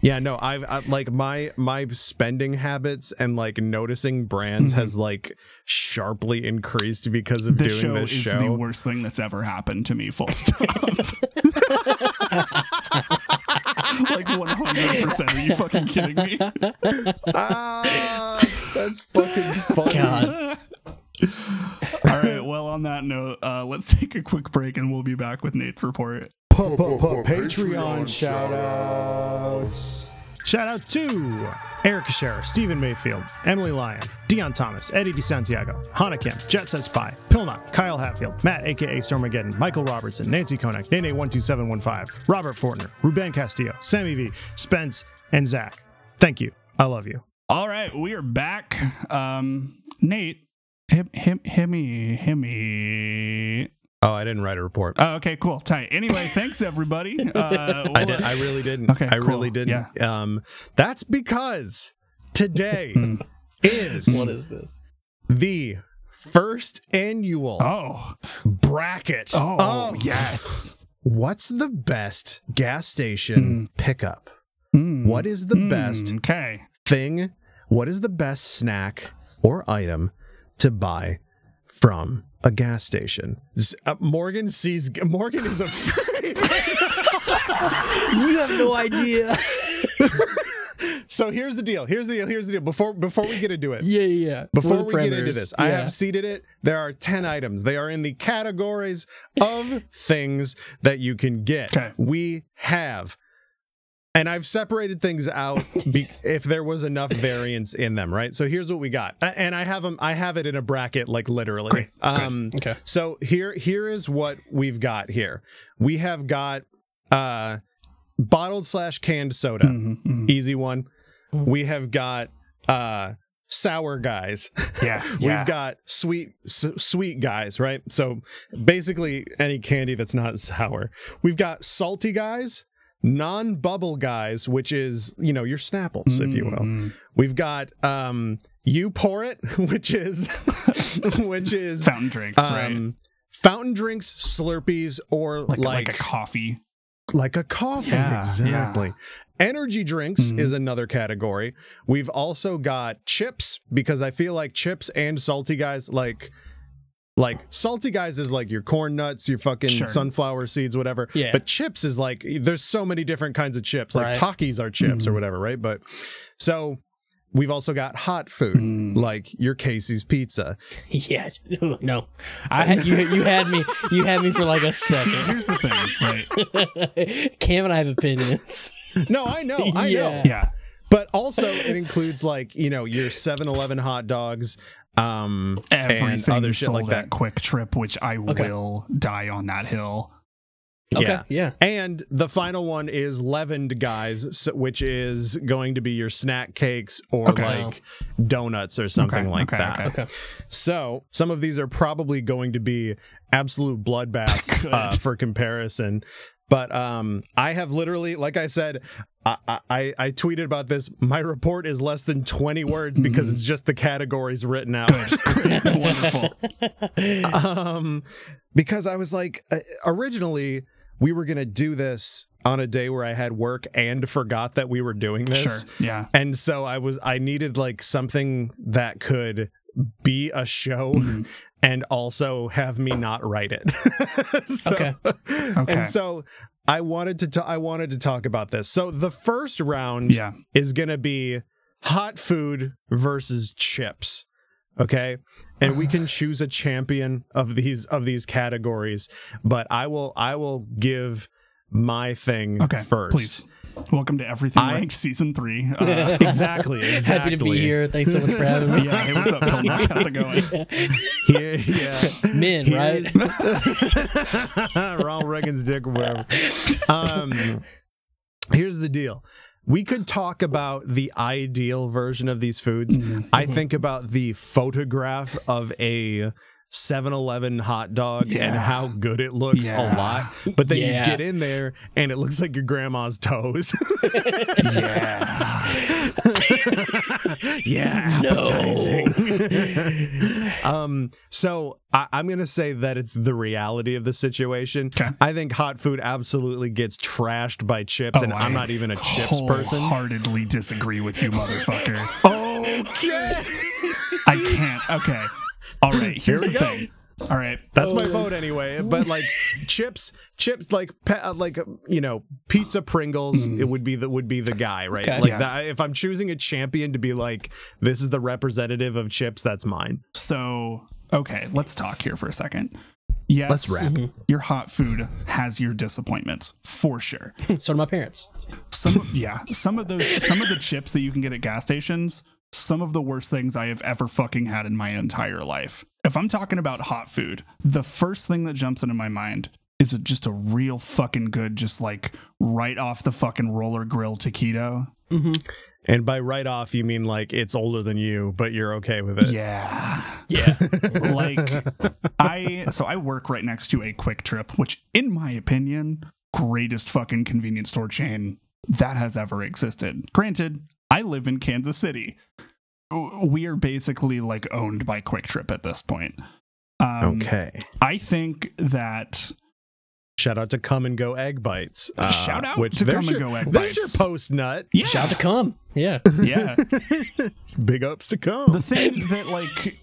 [SPEAKER 2] Yeah, no, I've I, like my my spending habits and like noticing brands has like sharply increased because of
[SPEAKER 1] This
[SPEAKER 2] doing
[SPEAKER 1] show
[SPEAKER 2] this
[SPEAKER 1] is
[SPEAKER 2] show.
[SPEAKER 1] the worst thing that's ever happened to me. Full stop. (laughs) like 100. percent Are you fucking kidding me?
[SPEAKER 2] ah, that's fucking funny.
[SPEAKER 3] God.
[SPEAKER 1] All right. Well, on that note, uh, let's take a quick break, and we'll be back with Nate's report.
[SPEAKER 2] Patreon shout outs. Shout out to Eric Scherer, Stephen Mayfield, Emily Lyon, Dion Thomas, Eddie DeSantiago, Hannah Kim, Jet Set Spy, Pilnok, Kyle Hatfield, Matt aka Stormageddon, Michael Robertson, Nancy Konak, Nene12715, Robert Fortner, Ruben Castillo, Sammy V, Spence, and Zach. Thank you. I love you.
[SPEAKER 1] All right, we are back. Um, Nate, him, him, himmy, himmy.
[SPEAKER 2] Oh, I didn't write a report.
[SPEAKER 1] Oh, okay, cool, tight. Anyway, (laughs) thanks everybody. Uh,
[SPEAKER 2] I did. I really didn't.
[SPEAKER 1] Okay,
[SPEAKER 2] I
[SPEAKER 1] cool.
[SPEAKER 2] really didn't. Yeah. Um, that's because today (laughs) is
[SPEAKER 3] What is this?
[SPEAKER 2] the first annual
[SPEAKER 1] Oh,
[SPEAKER 2] bracket.
[SPEAKER 1] oh,
[SPEAKER 2] of
[SPEAKER 1] yes.
[SPEAKER 2] What's the best gas station pickup?
[SPEAKER 1] Mm,
[SPEAKER 2] What is the
[SPEAKER 1] mm,
[SPEAKER 2] best
[SPEAKER 1] Okay.
[SPEAKER 2] thing? What is the best snack or item to buy from a gas station? Uh, Morgan sees. Morgan is afraid. (laughs)
[SPEAKER 3] You have no idea. (laughs)
[SPEAKER 2] so here's the deal. Here's the deal. Here's the deal. Before before we get into it,
[SPEAKER 3] yeah, yeah. yeah.
[SPEAKER 2] Before we get into this, I have seeded it. There are 10 items. They are in the categories of things that you can get.
[SPEAKER 1] Okay.
[SPEAKER 2] We have, and I've separated things out (laughs) be, if there was enough variance in them, right? So here's what we got. And I have them, I have it in a bracket, like literally.
[SPEAKER 1] Great. Good.
[SPEAKER 2] Um,
[SPEAKER 3] Okay.
[SPEAKER 2] so here, here is what we've got here. We have got uh, bottled slash canned soda.
[SPEAKER 1] Mhm, mhm.
[SPEAKER 2] Easy one. We have got uh sour guys. (laughs)
[SPEAKER 1] Yeah, (laughs) yeah.
[SPEAKER 2] We've got sweet s- sweet guys, right? So basically any candy that's not sour. We've got salty guys, non-bubble guys, which is, you know, your Snapples, if you will.
[SPEAKER 1] Mm,
[SPEAKER 2] We've got um you pour it, (laughs) which is (laughs) which is
[SPEAKER 1] fountain drinks, right?
[SPEAKER 2] um fountain drinks, Slurpees or
[SPEAKER 1] Like,
[SPEAKER 2] like
[SPEAKER 1] like a coffee.
[SPEAKER 2] like a coffee
[SPEAKER 1] Yeah,
[SPEAKER 2] exactly energy drinks
[SPEAKER 1] Mhm.
[SPEAKER 2] is another category we've also got chips because i feel like chips and salty guys like like salty guys is like your corn nuts your fucking
[SPEAKER 1] Sure.
[SPEAKER 2] sunflower seeds whatever
[SPEAKER 3] Yeah.
[SPEAKER 2] but chips is like there's so many different kinds of chips like
[SPEAKER 3] Right.
[SPEAKER 2] takis are chips or
[SPEAKER 1] Mhm.
[SPEAKER 2] whatever right but so we've also got hot food
[SPEAKER 1] Mm.
[SPEAKER 2] like your casey's pizza (laughs)
[SPEAKER 3] Yeah. (laughs) No. I had you. You had me. You had me for like a
[SPEAKER 1] See,
[SPEAKER 3] second.
[SPEAKER 1] here's the thing, right? (laughs)
[SPEAKER 3] Cam and I have opinions.
[SPEAKER 2] no i know i know
[SPEAKER 3] Yeah.
[SPEAKER 1] Yeah.
[SPEAKER 2] but also it includes like you know your 7-eleven hot dogs um
[SPEAKER 1] Everything
[SPEAKER 2] and other shit
[SPEAKER 1] sold
[SPEAKER 2] like that
[SPEAKER 1] at QuikTrip, which I
[SPEAKER 3] Okay.
[SPEAKER 1] will die on that hill.
[SPEAKER 3] Okay.
[SPEAKER 2] Yeah.
[SPEAKER 3] Yeah.
[SPEAKER 2] and the final one is leavened guys so- which is going to be your snack cakes or
[SPEAKER 1] Okay.
[SPEAKER 2] like donuts or something
[SPEAKER 1] Okay,
[SPEAKER 2] like
[SPEAKER 1] okay,
[SPEAKER 2] that
[SPEAKER 1] okay.
[SPEAKER 3] Okay.
[SPEAKER 2] so some of these are probably going to be absolute (laughs) bloodbaths uh, for comparison but um i have literally like i said I, I i tweeted about this my report is less than 20 words because it's just the categories written out
[SPEAKER 1] Wonderful. (laughs)
[SPEAKER 2] um because i was like uh, originally we were gonna do this on a day where i had work and forgot that we were doing this
[SPEAKER 1] Sure. Yeah.
[SPEAKER 2] and so i was i needed like something that could be a show
[SPEAKER 1] Mm-hmm.
[SPEAKER 2] and also have me not write it (laughs) so,
[SPEAKER 3] Okay.
[SPEAKER 1] Okay.
[SPEAKER 2] and so i wanted to ta- i wanted to talk about this so the first round
[SPEAKER 1] Yeah.
[SPEAKER 2] is gonna be hot food versus chips okay and we can (sighs) choose a champion of these of these categories but i will i will give my thing
[SPEAKER 1] Okay.
[SPEAKER 2] first
[SPEAKER 1] Please. Welcome to Everything
[SPEAKER 2] I-
[SPEAKER 1] Ranked Season 3. Uh,
[SPEAKER 2] exactly, (laughs) exactly
[SPEAKER 3] Happy to be here. Thanks so much for having me.
[SPEAKER 1] yeah. Hey, what's up, Pilmark? (laughs) How's it going? (laughs)
[SPEAKER 2] Here, yeah
[SPEAKER 3] Men, right?
[SPEAKER 2] Here's- Ronald Reagan's dick or whatever. Um, here's the deal. We could talk about the ideal version of these foods.
[SPEAKER 1] Mm-hmm.
[SPEAKER 2] I think about the photograph of a 7-Eleven hot dog and how good it looks
[SPEAKER 1] Yeah.
[SPEAKER 2] a lot. But then
[SPEAKER 3] Yeah.
[SPEAKER 2] you get in there and it looks like your grandma's toes.
[SPEAKER 1] yeah. (laughs)
[SPEAKER 2] yeah,
[SPEAKER 3] No.
[SPEAKER 2] appetizing. (laughs) um, so I, I'm gonna say that it's the reality of the situation.
[SPEAKER 1] Okay.
[SPEAKER 2] I think hot food absolutely gets trashed by chips, and
[SPEAKER 1] Oh,
[SPEAKER 2] I'm not even a chips person.
[SPEAKER 1] Wholeheartedly disagree with you, motherfucker. (laughs)
[SPEAKER 2] Okay,
[SPEAKER 1] I can't. Okay. All right. Here's
[SPEAKER 2] we
[SPEAKER 1] the
[SPEAKER 2] go.
[SPEAKER 1] thing. All right.
[SPEAKER 2] that's my vote anyway. But like (laughs) chips, chips like pe- uh, like you know pizza Pringles, it would be the would be the guy, right?
[SPEAKER 3] Okay.
[SPEAKER 2] Like
[SPEAKER 1] Yeah.
[SPEAKER 2] that. If I'm choosing a champion to be like this is the representative of chips, that's mine.
[SPEAKER 1] So, okay, let's talk here for a second. Yes,
[SPEAKER 2] Let's wrap.
[SPEAKER 1] your hot food has your disappointments for sure. (laughs)
[SPEAKER 3] so do my parents.
[SPEAKER 1] some yeah, some of those some of the chips that you can get at gas stations, some of the worst things I have ever fucking had in my entire life. If I'm talking about hot food, the first thing that jumps into my mind is just a real fucking good, just like right off the fucking roller grill taquito. Mm-hmm.
[SPEAKER 2] And by right off, you mean like it's older than you, but you're okay with it.
[SPEAKER 1] Yeah.
[SPEAKER 3] Yeah. (laughs)
[SPEAKER 1] like I so I work right next to a QuikTrip, which in my opinion, greatest fucking convenience store chain that has ever existed. Granted, I live in Kansas City. We are basically like owned by QuikTrip at this point. Um,
[SPEAKER 2] Okay.
[SPEAKER 1] I think that
[SPEAKER 2] Shout out to Kum & Go Egg Bites. Uh,
[SPEAKER 1] Shout out
[SPEAKER 2] which
[SPEAKER 1] to
[SPEAKER 2] there's
[SPEAKER 1] Come and
[SPEAKER 2] your-
[SPEAKER 1] Go Egg
[SPEAKER 2] There's your post nut.
[SPEAKER 1] yeah,
[SPEAKER 3] Shout to come. Yeah.
[SPEAKER 1] yeah. (laughs)
[SPEAKER 2] Big ups to Come.
[SPEAKER 1] the thing that like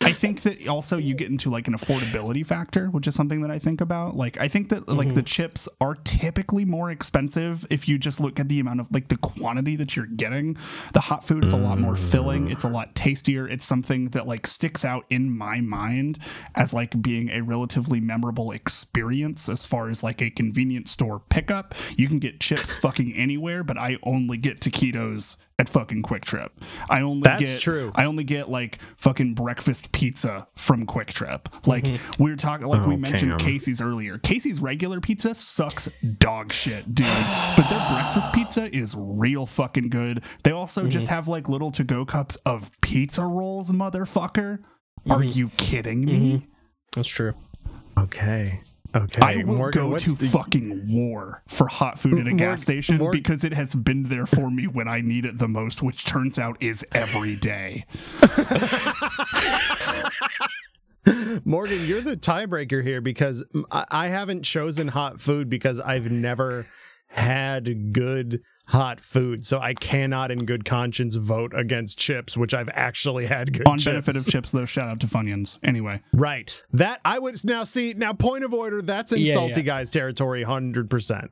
[SPEAKER 1] I think that also you get into like an affordability factor, which is something that I think about. Like I think that like mm-hmm. the chips are typically more expensive if you just look at the amount of like the quantity that you're getting. The hot food is a lot more filling, it's a lot tastier. It's something that like sticks out in my mind as like being a relatively memorable experience as far as like a convenience store pickup. You can get chips fucking anywhere, but I only get taquitos at fucking QuikTrip. I only
[SPEAKER 2] That's
[SPEAKER 1] get
[SPEAKER 2] true.
[SPEAKER 1] I only get like fucking breakfast pizza from QuikTrip. Like mm-hmm. we were talking, like we
[SPEAKER 2] Oh,
[SPEAKER 1] mentioned
[SPEAKER 2] Cam.
[SPEAKER 1] Casey's earlier. Casey's regular pizza sucks dog shit, dude. but their breakfast pizza is real fucking good. They also mm-hmm. just have like little to go cups of pizza rolls, motherfucker. Are mm-hmm. you kidding me?
[SPEAKER 3] That's true.
[SPEAKER 2] Okay. Okay.
[SPEAKER 1] I will
[SPEAKER 2] Morgan,
[SPEAKER 1] go to
[SPEAKER 2] the-
[SPEAKER 1] fucking war for hot food at a
[SPEAKER 2] Morg-
[SPEAKER 1] gas station
[SPEAKER 2] Morg-
[SPEAKER 1] because it has been there for me when I need it the most, which turns out is every day. (laughs)
[SPEAKER 2] Morgan, you're the tiebreaker here because I, I haven't chosen hot food because I've never had good hot food. So I cannot, in good conscience, vote against chips, which I've actually had good
[SPEAKER 1] On
[SPEAKER 2] chips.
[SPEAKER 1] benefit of chips, though, shout out to Funyuns. Anyway,
[SPEAKER 2] Right. That I would now see. Now, point of order. That's in
[SPEAKER 3] Yeah,
[SPEAKER 2] salty
[SPEAKER 3] yeah.
[SPEAKER 2] guys territory, hundred percent.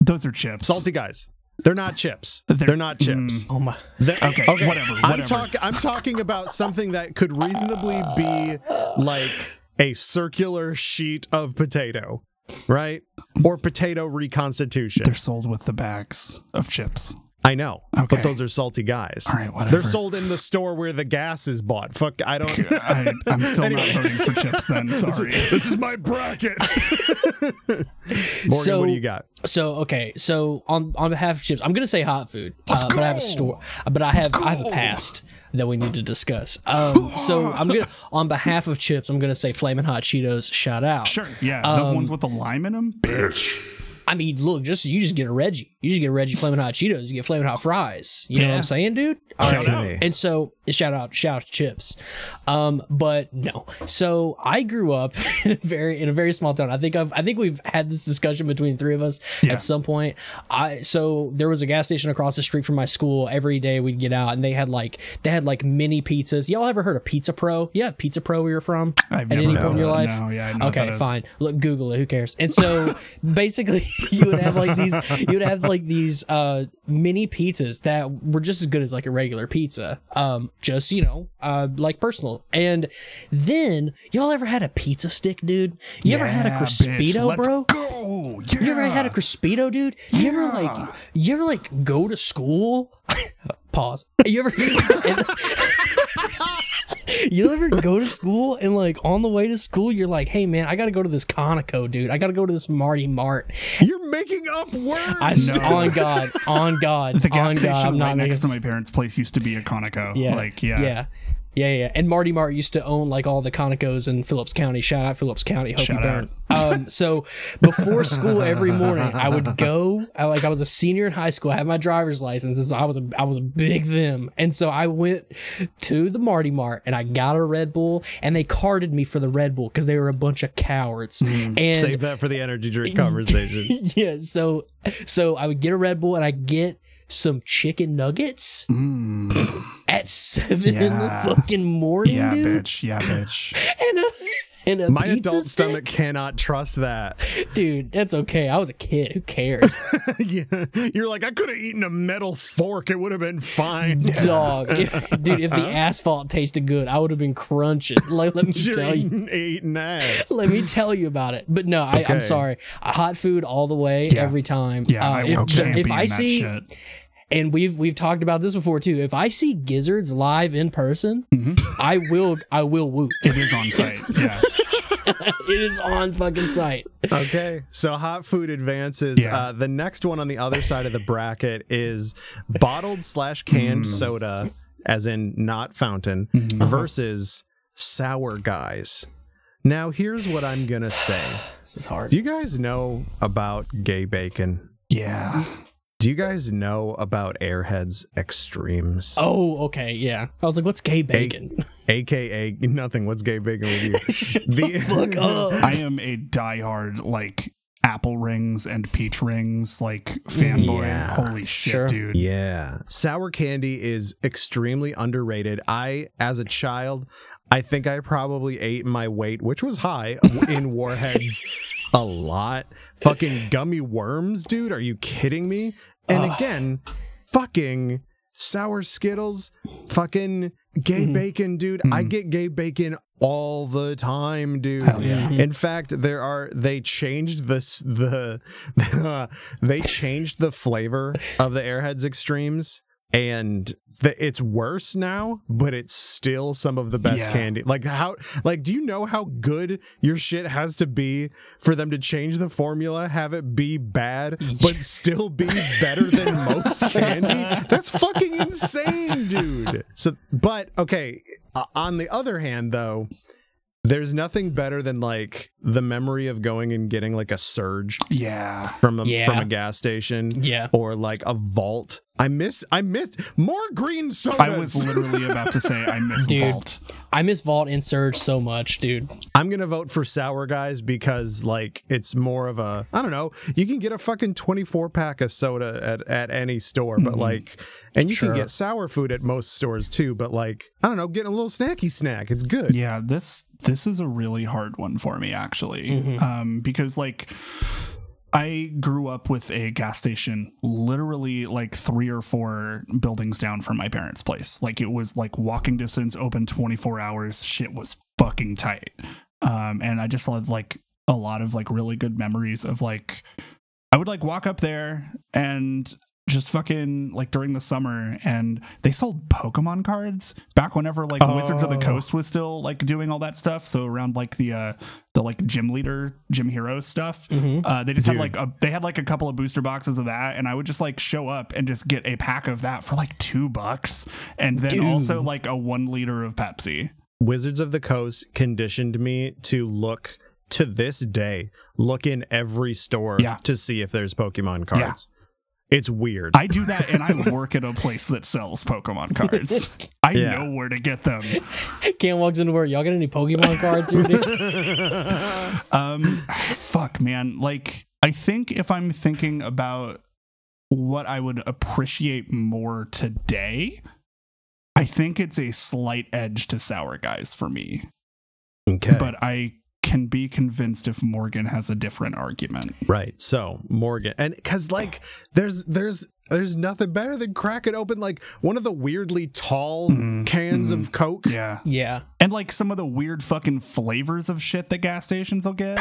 [SPEAKER 1] those are chips.
[SPEAKER 2] Salty guys. They're not chips. They're,
[SPEAKER 1] They're-
[SPEAKER 2] not chips. Mm.
[SPEAKER 3] Oh my.
[SPEAKER 2] They're,
[SPEAKER 1] Okay, whatever,
[SPEAKER 2] I'm
[SPEAKER 1] whatever.
[SPEAKER 2] talking. I'm talking about something that could reasonably be like a circular sheet of potato, right? Or potato reconstitution.
[SPEAKER 1] They're sold with the bags of chips.
[SPEAKER 2] I know,
[SPEAKER 1] Okay.
[SPEAKER 2] but those are salty guys.
[SPEAKER 1] All right, whatever.
[SPEAKER 2] They're sold in the store where the gas is bought. Fuck, I don't. (laughs)
[SPEAKER 1] I, I'm still
[SPEAKER 2] Anyway.
[SPEAKER 1] not voting for chips then. (laughs) Sorry.
[SPEAKER 2] this is my bracket. (laughs) Morgan,
[SPEAKER 3] So-
[SPEAKER 2] what do you got?
[SPEAKER 3] So okay, so on on behalf of chips, I'm gonna say hot food, uh, but I have a store, but I have I have a past that we need to discuss. Um, so (laughs) I'm gonna on behalf of chips, I'm gonna say flaming hot Cheetos. Shout out.
[SPEAKER 1] Sure. Yeah. Those ones with the lime in them. Bitch.
[SPEAKER 3] I mean, look, just you just get a Reggie. You just get Reggie flaming hot Cheetos. You get flaming hot fries. You know what I'm saying, dude? All
[SPEAKER 1] Shout
[SPEAKER 3] right.
[SPEAKER 2] out.
[SPEAKER 3] And so shout out, shout out to chips. Um, but no. So I grew up (laughs) in a very in a very small town. I think I've I think we've had this discussion between the three of us
[SPEAKER 1] Yeah.
[SPEAKER 3] at some point. I so there was a gas station across the street from my school. Every day we'd get out and they had like they had like mini pizzas. Y'all ever heard of Pizza Pro? Yeah, Pizza Pro where you're from?
[SPEAKER 1] I've
[SPEAKER 3] at
[SPEAKER 1] never
[SPEAKER 3] any point in your
[SPEAKER 1] of
[SPEAKER 3] life?
[SPEAKER 1] No, yeah, I know
[SPEAKER 3] okay, fine. Look, Google it. Who cares? And so (laughs) basically, (laughs) you would have like these, you would have like these uh mini pizzas that were just as good as like a regular pizza. Um, just you know, uh, like personal. And then y'all ever had a pizza stick, dude? You ever had a
[SPEAKER 1] Yeah,
[SPEAKER 3] Crispito,
[SPEAKER 1] bitch.
[SPEAKER 3] Bro?
[SPEAKER 1] Go. Yeah.
[SPEAKER 3] You ever had a Crispito, dude? You ever like, you ever like go to school? (laughs) Pause. You ever? (laughs) (laughs) (laughs) You ever go to school and like on the way to school you're like, hey man, I gotta go to this Conoco, dude. I gotta go to this Marty Mart.
[SPEAKER 2] You're making up words.
[SPEAKER 3] I st-
[SPEAKER 1] No.
[SPEAKER 3] on God, on God, (laughs)
[SPEAKER 1] the gas
[SPEAKER 3] on
[SPEAKER 1] station
[SPEAKER 3] God, I'm not
[SPEAKER 1] right next to my parents' place used to be a Conoco.
[SPEAKER 3] yeah,
[SPEAKER 1] Like, yeah.
[SPEAKER 3] yeah, yeah, yeah. And Marty Mart used to own like all the Conocos in Phillips County. Shout out Phillips County. Hope
[SPEAKER 1] Shout
[SPEAKER 3] you burn. Um, so before school every morning, I would go. I like I was a senior in high school. I had my driver's license, so I was a I was a big them. And so I went to the Marty Mart and I got a Red Bull, and they carded me for the Red Bull because they were a bunch of cowards. And
[SPEAKER 2] Save that for the energy drink conversation. (laughs)
[SPEAKER 3] yeah, so so I would get a Red Bull and I get some chicken nuggets at seven in the fucking morning,
[SPEAKER 1] Yeah,
[SPEAKER 3] dude.
[SPEAKER 1] bitch. Yeah, bitch. (laughs)
[SPEAKER 3] And, uh, and a
[SPEAKER 2] My
[SPEAKER 3] pizza
[SPEAKER 2] adult
[SPEAKER 3] stick?
[SPEAKER 2] stomach cannot trust that.
[SPEAKER 3] dude. That's okay. I was a kid. Who cares, (laughs)
[SPEAKER 2] yeah. You're like, I could have eaten a metal fork. It would have been fine. (laughs)
[SPEAKER 3] dog? If, (laughs) dude, if the asphalt tasted good, I would have been crunching. Like, let me tell you.
[SPEAKER 2] eating, ass.
[SPEAKER 3] Let me tell you about it. But no, I,
[SPEAKER 2] Okay.
[SPEAKER 3] I'm sorry. Hot food all the way,
[SPEAKER 1] Yeah.
[SPEAKER 3] every time.
[SPEAKER 1] Yeah,
[SPEAKER 3] Uh,
[SPEAKER 1] I
[SPEAKER 3] if, if I see,
[SPEAKER 1] shit.
[SPEAKER 3] And we've we've talked about this before too. If I see gizzards live in person, I will I will whoop. (laughs)
[SPEAKER 1] It is on site. Yeah. (laughs)
[SPEAKER 3] it is on fucking site.
[SPEAKER 2] Okay, so hot food advances.
[SPEAKER 1] Yeah.
[SPEAKER 2] Uh, the next one on the other side of the bracket is bottled slash canned
[SPEAKER 1] Mm.
[SPEAKER 2] soda, as in not fountain,
[SPEAKER 1] Mm-hmm.
[SPEAKER 2] versus sour guys. Now, here's what I'm gonna say. (sighs)
[SPEAKER 3] This is hard.
[SPEAKER 2] Do you guys know about gay bacon?
[SPEAKER 1] Yeah.
[SPEAKER 2] Do you guys know about Airheads Extremes?
[SPEAKER 3] Oh, okay, yeah. I was like, "What's gay bacon?" (laughs)
[SPEAKER 2] AKA nothing. What's gay bacon with you? (laughs) the
[SPEAKER 3] Fuck (laughs) up.
[SPEAKER 1] I am a diehard like apple rings and peach rings like fanboy.
[SPEAKER 2] Yeah.
[SPEAKER 1] Holy shit,
[SPEAKER 3] Sure.
[SPEAKER 1] dude.
[SPEAKER 2] Yeah. Sour candy is extremely underrated. I, as a child, I think I probably ate my weight, which was high, in Warheads a lot. Fucking gummy worms, dude. Are you kidding me? And again, fucking sour Skittles, fucking gay mm-hmm. bacon, dude. I mm-hmm. get gay bacon all the time, dude.
[SPEAKER 1] Yeah.
[SPEAKER 2] In fact, there are they changed this the (laughs) they changed the flavor of the Airheads Extremes and the, it's worse now, but it's still some of the best
[SPEAKER 1] Yeah.
[SPEAKER 2] candy. Like how like do you know how good your shit has to be for them to change the formula, have it be bad, but (laughs) still be better than most (laughs) candy? That's fucking insane, dude. So but okay, uh, on the other hand though, there's nothing better than like the memory of going and getting like a surge
[SPEAKER 1] Yeah.
[SPEAKER 2] from a
[SPEAKER 3] Yeah.
[SPEAKER 2] from a gas station
[SPEAKER 3] Yeah.
[SPEAKER 2] or like a vault. I miss I missed more green sodas.
[SPEAKER 1] I was literally about to say I miss
[SPEAKER 3] Dude.
[SPEAKER 1] Vault.
[SPEAKER 3] I miss Vault and Surge so much, dude.
[SPEAKER 2] I'm gonna vote for sour guys because like it's more of a I don't know. You can get a fucking 24 pack of soda at at any store, but mm-hmm. like, and you
[SPEAKER 3] Sure.
[SPEAKER 2] can get sour food at most stores too. But like, I don't know, getting a little snacky snack, it's good.
[SPEAKER 1] Yeah, this this is a really hard one for me actually.
[SPEAKER 3] Mm-hmm.
[SPEAKER 1] Um because like I grew up with a gas station literally like 3 or 4 buildings down from my parents' place. Like it was like walking distance, open 24 hours. Shit was fucking tight. Um and I just had like a lot of like really good memories of like I would like walk up there and just fucking like during the summer and they sold Pokemon cards back whenever like Wizards of the
[SPEAKER 2] Oh.
[SPEAKER 1] Coast was still like doing all that stuff. So around like the uh the like gym leader, gym hero stuff. Uh they just
[SPEAKER 2] Dude.
[SPEAKER 1] had like a they had like a couple of booster boxes of that and I would just like show up and just get a pack of that for like two bucks. And then
[SPEAKER 3] Dude.
[SPEAKER 1] also like a one liter of Pepsi.
[SPEAKER 2] Wizards of the Coast conditioned me to look to this day, look in every store
[SPEAKER 1] Yeah.
[SPEAKER 2] to see if there's Pokemon cards. It's weird.
[SPEAKER 1] I do that and I work at a place that sells Pokemon cards. I
[SPEAKER 2] Yeah.
[SPEAKER 1] know where to get them.
[SPEAKER 3] Cam walks into work. Y'all got any Pokemon cards here, dude? (laughs)
[SPEAKER 1] Um, fuck, man. Like, I think if I'm thinking about what I would appreciate more today, I think it's a slight edge to Sour Guys for me.
[SPEAKER 2] okay.
[SPEAKER 1] But I can be convinced if Morgan has a different argument.
[SPEAKER 2] Right. So Morgan, and because like there's there's there's nothing better than cracking open like one of the weirdly tall
[SPEAKER 1] Mhm,
[SPEAKER 2] cans of Coke.
[SPEAKER 1] Yeah.
[SPEAKER 3] yeah.
[SPEAKER 1] And like some of the weird fucking flavors of shit that gas stations will get.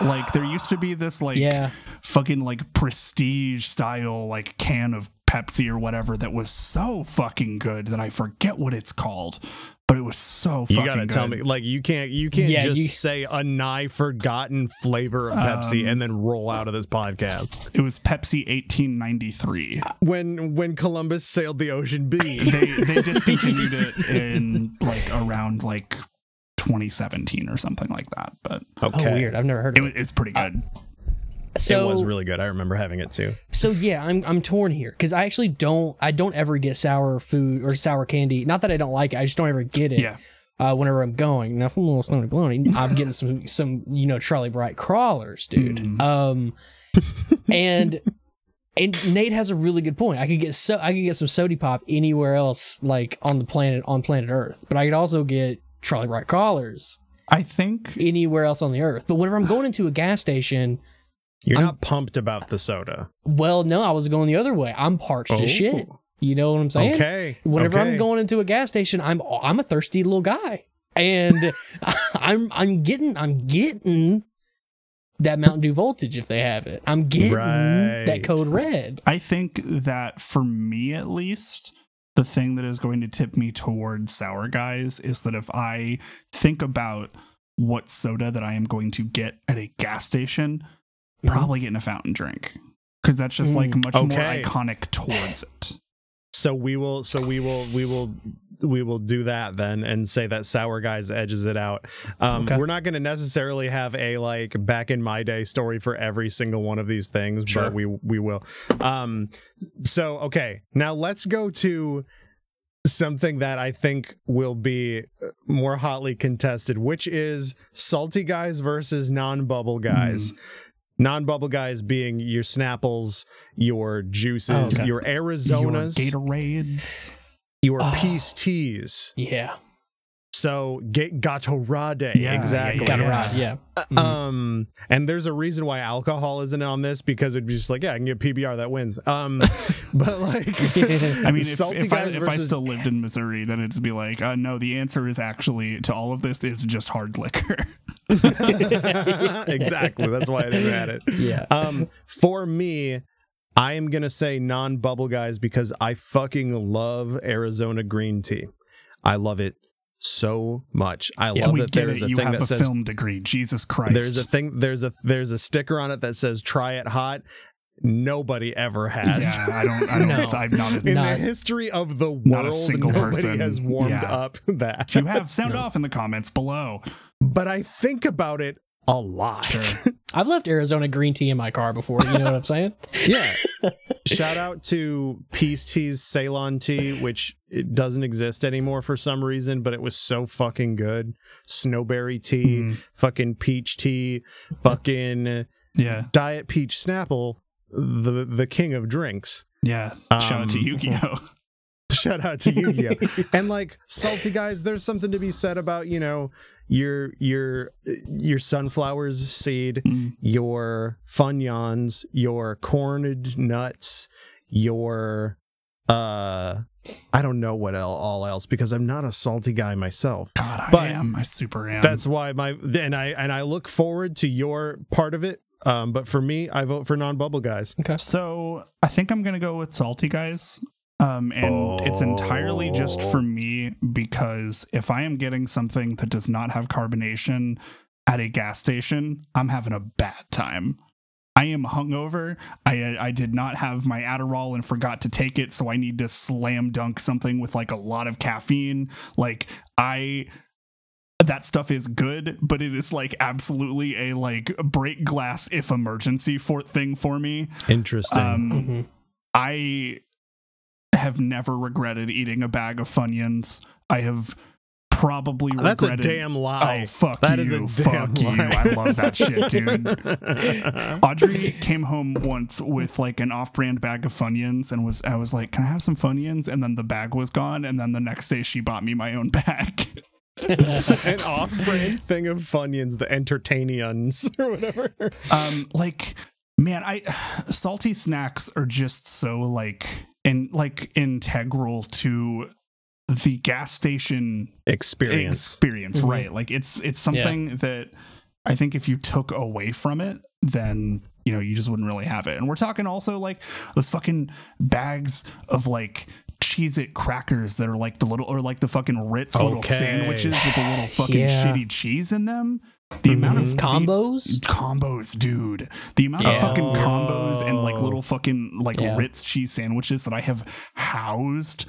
[SPEAKER 1] Like there used to be this like
[SPEAKER 3] Yeah.
[SPEAKER 1] fucking like prestige style like can of Pepsi or whatever that was so fucking good that I forget what it's called, but it was so fucking
[SPEAKER 2] You gotta
[SPEAKER 1] good.
[SPEAKER 2] tell me, like you can't you can't
[SPEAKER 3] Yeah,
[SPEAKER 2] just
[SPEAKER 3] you-
[SPEAKER 2] say a nigh forgotten flavor of Pepsi
[SPEAKER 1] Um,
[SPEAKER 2] and then roll out of this podcast.
[SPEAKER 1] It was Pepsi 1893.
[SPEAKER 2] When when Columbus sailed the ocean B,
[SPEAKER 1] They they (laughs) discontinued it in like around like 2017 or something like that, but
[SPEAKER 2] okay,
[SPEAKER 3] Oh, weird. I've never heard of
[SPEAKER 1] was
[SPEAKER 3] it.
[SPEAKER 1] it's pretty good.
[SPEAKER 3] So
[SPEAKER 2] it was really good. I remember having it too.
[SPEAKER 3] So yeah, I'm I'm torn here because I actually don't I don't ever get sour food or sour candy. Not that I don't like it, I just don't ever get it.
[SPEAKER 1] Yeah.
[SPEAKER 3] Uh, whenever I'm going, now from a little snowy baloney, I'm getting some some you know Trolli Brite Crawlers, dude.
[SPEAKER 1] Mhm.
[SPEAKER 3] Um, and and Nate has a really good point. I could get so I could get some sody pop anywhere else, like on the planet on planet Earth, but I could also get Trolli Brite Crawlers
[SPEAKER 1] I think
[SPEAKER 3] anywhere else on the earth. But whenever I'm going into a gas station,
[SPEAKER 2] You're
[SPEAKER 3] I'm-
[SPEAKER 2] not pumped about the soda.
[SPEAKER 3] well, no, I was going the other way. I'm parched
[SPEAKER 2] Oh.
[SPEAKER 3] as shit. Oh. You know what I'm saying?
[SPEAKER 2] Okay.
[SPEAKER 3] Whenever
[SPEAKER 2] okay.
[SPEAKER 3] I'm going into a gas station, I'm I'm a thirsty little guy, and (laughs) I'm I'm getting I'm getting that Mountain Dew voltage if they have it. I'm getting that code red.
[SPEAKER 1] I think that for me at least, the thing that is going to tip me towards sour guys is that if I think about what soda that I am going to get at a gas station,
[SPEAKER 3] Mhm.
[SPEAKER 1] probably getting a fountain drink. Because that's just like
[SPEAKER 3] Mm,
[SPEAKER 1] much
[SPEAKER 2] okay.
[SPEAKER 1] more iconic towards it.
[SPEAKER 2] So we will. So we will. We will. We will do that then, and say that sour guys edges it out. Um,
[SPEAKER 3] Okay.
[SPEAKER 2] We're not going to necessarily have a like back in my day story for every single one of these things,
[SPEAKER 3] Sure.
[SPEAKER 2] but we we will. Um, so okay, now let's go to something that I think will be more hotly contested, which is salty guys versus non-bubble guys. Non-bubble guys being your Snapples, your juices,
[SPEAKER 3] Oh, okay.
[SPEAKER 2] your Arizonas,
[SPEAKER 1] Your Gatorades.
[SPEAKER 2] your
[SPEAKER 3] Oh.
[SPEAKER 2] peace teas.
[SPEAKER 3] Yeah,
[SPEAKER 2] So ga- Gatorade,
[SPEAKER 1] Yeah,
[SPEAKER 2] exactly.
[SPEAKER 1] yeah,
[SPEAKER 3] got
[SPEAKER 1] yeah.
[SPEAKER 3] right. Yeah, Mhm.
[SPEAKER 2] Um, and there's a reason why alcohol isn't on this because it'd be just like, yeah, I can get PBR that wins. Um, (laughs) but like, (laughs)
[SPEAKER 1] I mean, if,
[SPEAKER 2] salty
[SPEAKER 1] if, I,
[SPEAKER 2] guys
[SPEAKER 1] if I still lived in Missouri, then it'd be like, uh, no, the answer is actually to all of this is just hard liquor. (laughs) (laughs)
[SPEAKER 2] exactly, that's why I never had it.
[SPEAKER 3] yeah.
[SPEAKER 2] Um, for me, I am gonna say non-bubble guys because I fucking love Arizona green tea. I love it so much. I
[SPEAKER 3] Yeah,
[SPEAKER 2] love that there's
[SPEAKER 1] it.
[SPEAKER 2] a
[SPEAKER 1] You
[SPEAKER 2] thing
[SPEAKER 1] have
[SPEAKER 2] that
[SPEAKER 1] a
[SPEAKER 2] says
[SPEAKER 1] film degree. Jesus Christ.
[SPEAKER 2] there's a thing there's a there's a sticker on it that says try it hot. Nobody ever has.
[SPEAKER 1] Yeah, I don't. I don't.
[SPEAKER 3] No.
[SPEAKER 1] I'm not.
[SPEAKER 2] In
[SPEAKER 3] Not-
[SPEAKER 2] the history of the world.
[SPEAKER 1] Not a single
[SPEAKER 2] nobody
[SPEAKER 1] person.
[SPEAKER 2] has warmed
[SPEAKER 1] Yeah.
[SPEAKER 2] up that.
[SPEAKER 1] If you have, sound off in the comments below.
[SPEAKER 2] But I think about it a lot.
[SPEAKER 1] Sure. (laughs)
[SPEAKER 3] I've left Arizona green tea in my car before. You know what I'm saying?
[SPEAKER 2] Yeah. Shout out to Peace Tea's Ceylon tea, which it doesn't exist anymore for some reason, but it was so fucking good. Snowberry tea,
[SPEAKER 1] Mhm.
[SPEAKER 2] fucking peach tea, fucking
[SPEAKER 1] Yeah.
[SPEAKER 2] Diet Peach Snapple, the the king of drinks.
[SPEAKER 1] Yeah. Shout out to
[SPEAKER 2] Um,
[SPEAKER 1] Yu-Gi-Oh. (laughs)
[SPEAKER 2] Shout out to Yu-Gi-Oh! (laughs) and like salty guys, there's something to be said about you know your your your sunflowers seed,
[SPEAKER 1] Mm.
[SPEAKER 2] your funyuns, your corned nuts, your uh I don't know what el- all else because I'm not a salty guy myself.
[SPEAKER 1] God, I
[SPEAKER 2] But
[SPEAKER 1] am. I super am.
[SPEAKER 2] That's why my and I and I look forward to your part of it. Um, but for me, I vote for non-bubble guys. Okay.
[SPEAKER 1] So I think I'm gonna go with salty guys. Um, and it's entirely just for me because if I am getting something that does not have carbonation at a gas station, I'm having a bad time. I am hungover. I I did not have my Adderall and forgot to take it, so I need to slam dunk something with like a lot of caffeine. Like I that stuff is good, but it is like absolutely a like break glass if emergency for thing for me.
[SPEAKER 2] Interesting.
[SPEAKER 1] Um,
[SPEAKER 3] Mhm.
[SPEAKER 1] I have never regretted eating a bag of Funyuns. I have probably
[SPEAKER 2] That's a damn lie.
[SPEAKER 1] Oh fuck
[SPEAKER 2] That
[SPEAKER 1] you!
[SPEAKER 2] is a
[SPEAKER 1] fuck
[SPEAKER 2] damn
[SPEAKER 1] you!
[SPEAKER 2] lie.
[SPEAKER 1] I love that shit, dude. (laughs) Audrey came home once with like an off-brand bag of Funyuns and was I was like, "Can I have some Funyuns?" And then the bag was gone, and then the next day she bought me my own bag. (laughs)
[SPEAKER 2] An (laughs) off-brand thing of Funyuns, the Entertainians or whatever.
[SPEAKER 1] um like man i (sighs) salty snacks are just so like and like integral to the gas station
[SPEAKER 2] Experience.
[SPEAKER 1] experience
[SPEAKER 3] Mhm.
[SPEAKER 1] right like it's it's something that i think if you took away from it then you know you just wouldn't really have it and we're talking also like those fucking bags of like Cheez-It crackers that are like the little or like the fucking ritz little sandwiches with the little fucking
[SPEAKER 3] Yeah.
[SPEAKER 1] shitty cheese in them the amount of
[SPEAKER 2] Mhm.
[SPEAKER 1] the-
[SPEAKER 3] Combos.
[SPEAKER 1] combos, dude. The amount
[SPEAKER 3] Yeah.
[SPEAKER 1] of fucking combos and like little fucking like
[SPEAKER 3] Yeah.
[SPEAKER 1] Ritz cheese sandwiches that I have housed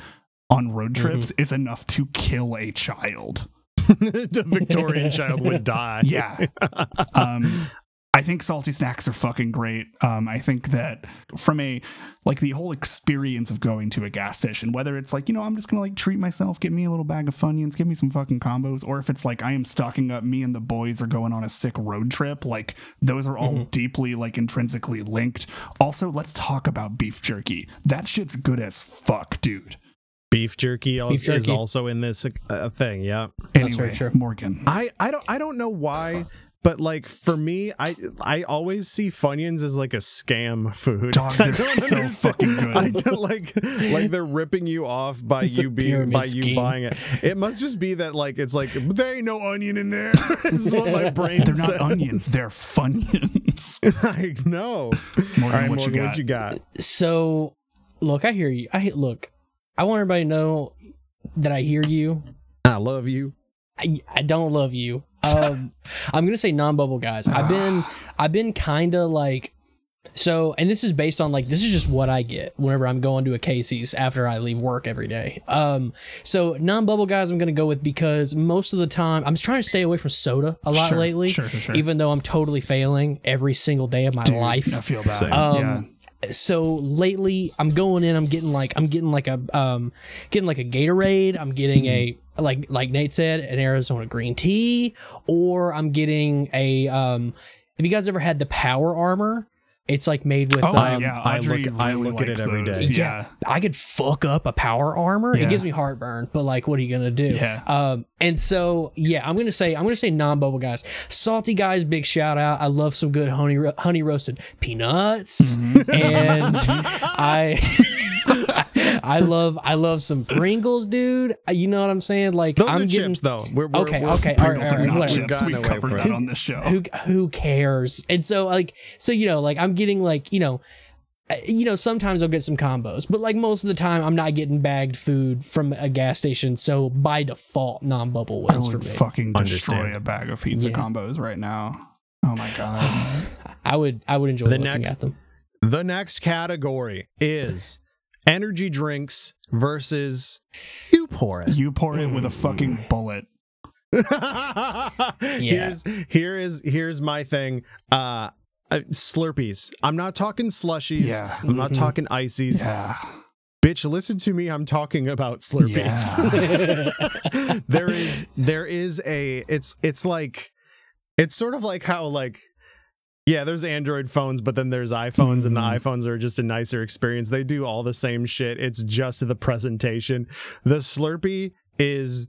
[SPEAKER 1] on road
[SPEAKER 3] Mm-hmm.
[SPEAKER 1] trips is enough to kill a child. (laughs)
[SPEAKER 2] the Victorian child would die.
[SPEAKER 1] Yeah. (laughs) um I think salty snacks are fucking great. Um, I think that from a like the whole experience of going to a gas station, whether it's like, you know, I'm just gonna like treat myself, get me a little bag of Funyuns, give me some fucking combos, or if it's like I am stocking up, me and the boys are going on a sick road trip, like those are all deeply like intrinsically linked. Also, let's talk about beef jerky. That shit's good as fuck, dude.
[SPEAKER 2] Beef jerky, also, is
[SPEAKER 3] jerky.
[SPEAKER 2] also in this uh, thing. Yeah.
[SPEAKER 3] That's very
[SPEAKER 1] Anyway,
[SPEAKER 3] true.
[SPEAKER 1] Morgan.
[SPEAKER 2] I I don't I don't know why, but like for me, I I always see Funyuns as like a scam food.
[SPEAKER 1] Dog, (laughs)
[SPEAKER 2] I
[SPEAKER 1] they're
[SPEAKER 2] don't
[SPEAKER 1] so
[SPEAKER 2] understand-
[SPEAKER 1] fucking good.
[SPEAKER 2] I don't like like they're ripping you off by
[SPEAKER 3] It's
[SPEAKER 2] you being
[SPEAKER 3] pyramid
[SPEAKER 2] by you buying it. It must just be that like it's like there ain't no onion in there. (laughs) what my brain
[SPEAKER 1] They're not onions, they're funyuns. (laughs)
[SPEAKER 2] I know.
[SPEAKER 1] Morgan,
[SPEAKER 2] All right,
[SPEAKER 1] what
[SPEAKER 2] Morgan,
[SPEAKER 1] you got?
[SPEAKER 2] what you got?
[SPEAKER 3] So, look, I hear you. I look. I want everybody to know that I hear you.
[SPEAKER 2] I love you.
[SPEAKER 3] I, I don't love you. Um, I'm gonna say non-bubble guys. I've (sighs) been I've been kind of like so, and this is based on like this is just what I get whenever I'm going to a Casey's after I leave work every day. Um, so non-bubble guys I'm gonna go with because most of the time I'm just trying to stay away from soda a lot
[SPEAKER 1] Sure,
[SPEAKER 3] lately.
[SPEAKER 1] sure, sure, sure.
[SPEAKER 3] Even though I'm totally failing every single day of my life
[SPEAKER 1] I feel that.
[SPEAKER 2] Same.
[SPEAKER 1] yeah.
[SPEAKER 3] um so lately i'm going in i'm getting like i'm getting like a um getting like a gatorade i'm getting a like like nate said an arizona green tea or i'm getting a um have you guys ever had the power armor it's like made with
[SPEAKER 1] Oh,
[SPEAKER 3] um,
[SPEAKER 1] yeah.
[SPEAKER 2] I
[SPEAKER 1] Audrey
[SPEAKER 2] look- I
[SPEAKER 1] really
[SPEAKER 2] look at it
[SPEAKER 1] likes
[SPEAKER 2] every
[SPEAKER 1] those.
[SPEAKER 2] day.
[SPEAKER 1] Yeah.
[SPEAKER 3] I could fuck up a power armor.
[SPEAKER 1] Yeah.
[SPEAKER 3] It gives me heartburn, but like, what are you gonna do?
[SPEAKER 1] Yeah.
[SPEAKER 3] Um, and so yeah, I'm gonna say I'm gonna say non-bubble guys, salty guys. Big shout out. I love some good honey honey roasted peanuts,
[SPEAKER 1] Mm-hmm.
[SPEAKER 3] and (laughs) I. I love I love some Pringles, dude. You know what I'm saying? Like
[SPEAKER 2] Those
[SPEAKER 3] I'm
[SPEAKER 2] are
[SPEAKER 3] getting
[SPEAKER 2] chips though. We're, we're,
[SPEAKER 3] Okay,
[SPEAKER 2] we're-
[SPEAKER 3] okay, all right,
[SPEAKER 1] Pringles are not chips. We've covered that on this show.
[SPEAKER 3] who who cares? And so like so you know like I'm getting like you know uh, you know sometimes I'll get some combos, but like most of the time I'm not getting bagged food from a gas station. So by default, non-bubble
[SPEAKER 1] I
[SPEAKER 3] wins for
[SPEAKER 1] would
[SPEAKER 3] me.
[SPEAKER 1] fucking destroy
[SPEAKER 2] Understand.
[SPEAKER 1] a bag of pizza
[SPEAKER 3] Yeah.
[SPEAKER 1] combos right now. Oh my god. (sighs)
[SPEAKER 3] I would I would enjoy
[SPEAKER 2] The
[SPEAKER 3] looking
[SPEAKER 2] next-
[SPEAKER 3] at them.
[SPEAKER 2] The next category is energy drinks versus you pour it.
[SPEAKER 1] you pour it with a fucking bullet. (laughs) yeah.
[SPEAKER 2] Here's here is here's my thing. Uh, uh Slurpees. I'm not talking slushies.
[SPEAKER 1] Yeah.
[SPEAKER 2] I'm not
[SPEAKER 3] Mhm.
[SPEAKER 2] talking ices.
[SPEAKER 1] Yeah.
[SPEAKER 2] Bitch, listen to me. I'm talking about Slurpees.
[SPEAKER 1] Yeah. (laughs)
[SPEAKER 2] there is there is a it's it's like it's sort of like how like yeah there's android phones but then there's iphones and the
[SPEAKER 1] Mhm.
[SPEAKER 2] iphones are just a nicer experience they do all the same shit it's just the presentation the slurpee is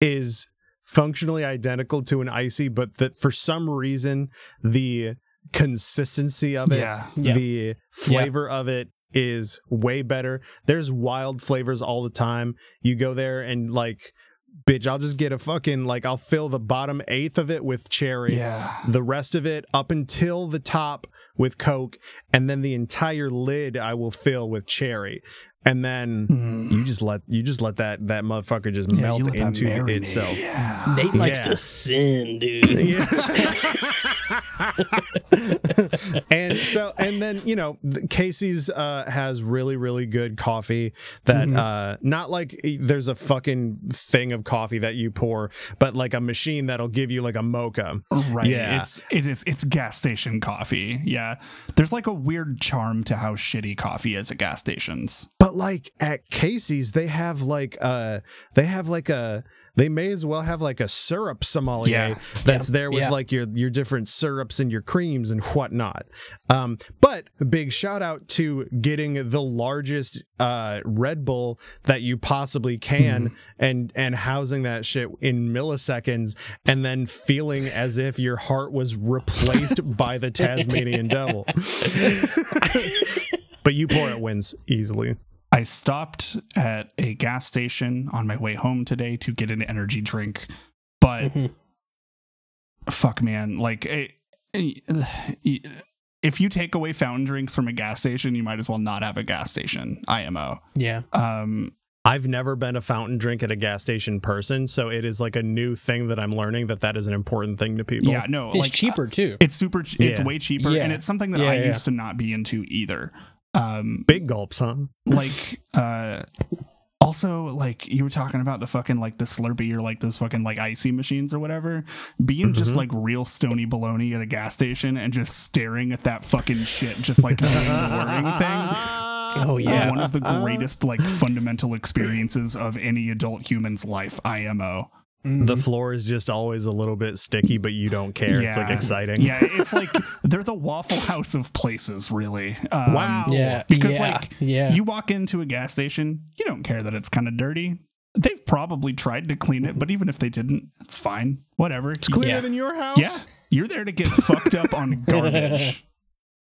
[SPEAKER 2] is functionally identical to an icy but that for some reason the consistency of it
[SPEAKER 1] Yeah.
[SPEAKER 3] Yeah.
[SPEAKER 2] the flavor of it is way better. There's wild flavors all the time. You go there and like, bitch, I'll just get a fucking like I'll fill the bottom eighth of it with cherry.
[SPEAKER 1] Yeah.
[SPEAKER 2] The rest of it up until the top with Coke, and then the entire lid I will fill with cherry. And then
[SPEAKER 1] Mm.
[SPEAKER 2] you just let you just let that that motherfucker just
[SPEAKER 1] Yeah,
[SPEAKER 2] melt into itself.
[SPEAKER 1] Yeah.
[SPEAKER 3] Nate likes
[SPEAKER 2] Yeah.
[SPEAKER 3] to sin, dude. (laughs) (laughs) (laughs)
[SPEAKER 2] and so and then you know casey's uh has really really good coffee that
[SPEAKER 1] Mm-hmm.
[SPEAKER 2] uh not like there's a fucking thing of coffee that you pour but like a machine that'll give you like a mocha
[SPEAKER 1] Right.
[SPEAKER 2] Yeah.
[SPEAKER 1] It's it is it's gas station coffee. Yeah. There's like a weird charm to how shitty coffee is at gas stations.
[SPEAKER 2] but like at casey's they have like uh they have like a they may as well have like a syrup sommelier
[SPEAKER 1] Yeah.
[SPEAKER 2] that's there with
[SPEAKER 3] Yeah.
[SPEAKER 2] like your your different syrups and your creams and whatnot. Um, but big shout out to getting the largest uh, Red Bull that you possibly can and and housing that shit in milliseconds and then feeling as if your heart was replaced (laughs) by the Tasmanian devil. (laughs) (laughs) but you pour it wins easily.
[SPEAKER 1] I stopped at a gas station on my way home today to get an energy drink, but
[SPEAKER 3] Mhm.
[SPEAKER 1] fuck, man, like eh, eh, if you take away fountain drinks from a gas station, you might as well not have a gas station. IMO.
[SPEAKER 3] yeah.
[SPEAKER 1] Um,
[SPEAKER 2] I've never been a fountain drink at a gas station person, so it is like a new thing that I'm learning that that is an important thing to people.
[SPEAKER 1] yeah, no,
[SPEAKER 3] It's
[SPEAKER 1] like
[SPEAKER 3] cheaper too.
[SPEAKER 1] It's super. It's
[SPEAKER 2] Yeah.
[SPEAKER 1] way cheaper,
[SPEAKER 3] Yeah.
[SPEAKER 1] and it's something that
[SPEAKER 3] Yeah,
[SPEAKER 1] I
[SPEAKER 3] yeah.
[SPEAKER 1] used to not be into either. Um,
[SPEAKER 2] Big gulps, huh?
[SPEAKER 1] like uh also like you were talking about the fucking like the slurpee or like those fucking like icy machines or whatever being just
[SPEAKER 2] Mhm.
[SPEAKER 1] like real stony baloney at a gas station and just staring at that fucking shit just like doing the whirring thing (laughs)
[SPEAKER 3] Oh yeah.
[SPEAKER 1] one of the greatest like fundamental experiences of any adult human's life imo
[SPEAKER 2] the floor is just always a little bit sticky, but you don't care. It's like exciting.
[SPEAKER 1] Yeah, it's like they're the Waffle House of places, really. Um,
[SPEAKER 2] Wow.
[SPEAKER 3] Yeah,
[SPEAKER 1] Because
[SPEAKER 3] yeah,
[SPEAKER 1] like
[SPEAKER 3] yeah,
[SPEAKER 1] you walk into a gas station, you don't care that it's kind of dirty. They've probably tried to clean it, but even if they didn't, it's fine. Whatever.
[SPEAKER 2] It's cleaner
[SPEAKER 3] Yeah.
[SPEAKER 2] than your house.
[SPEAKER 1] Yeah, you're there to get fucked up on (laughs) garbage.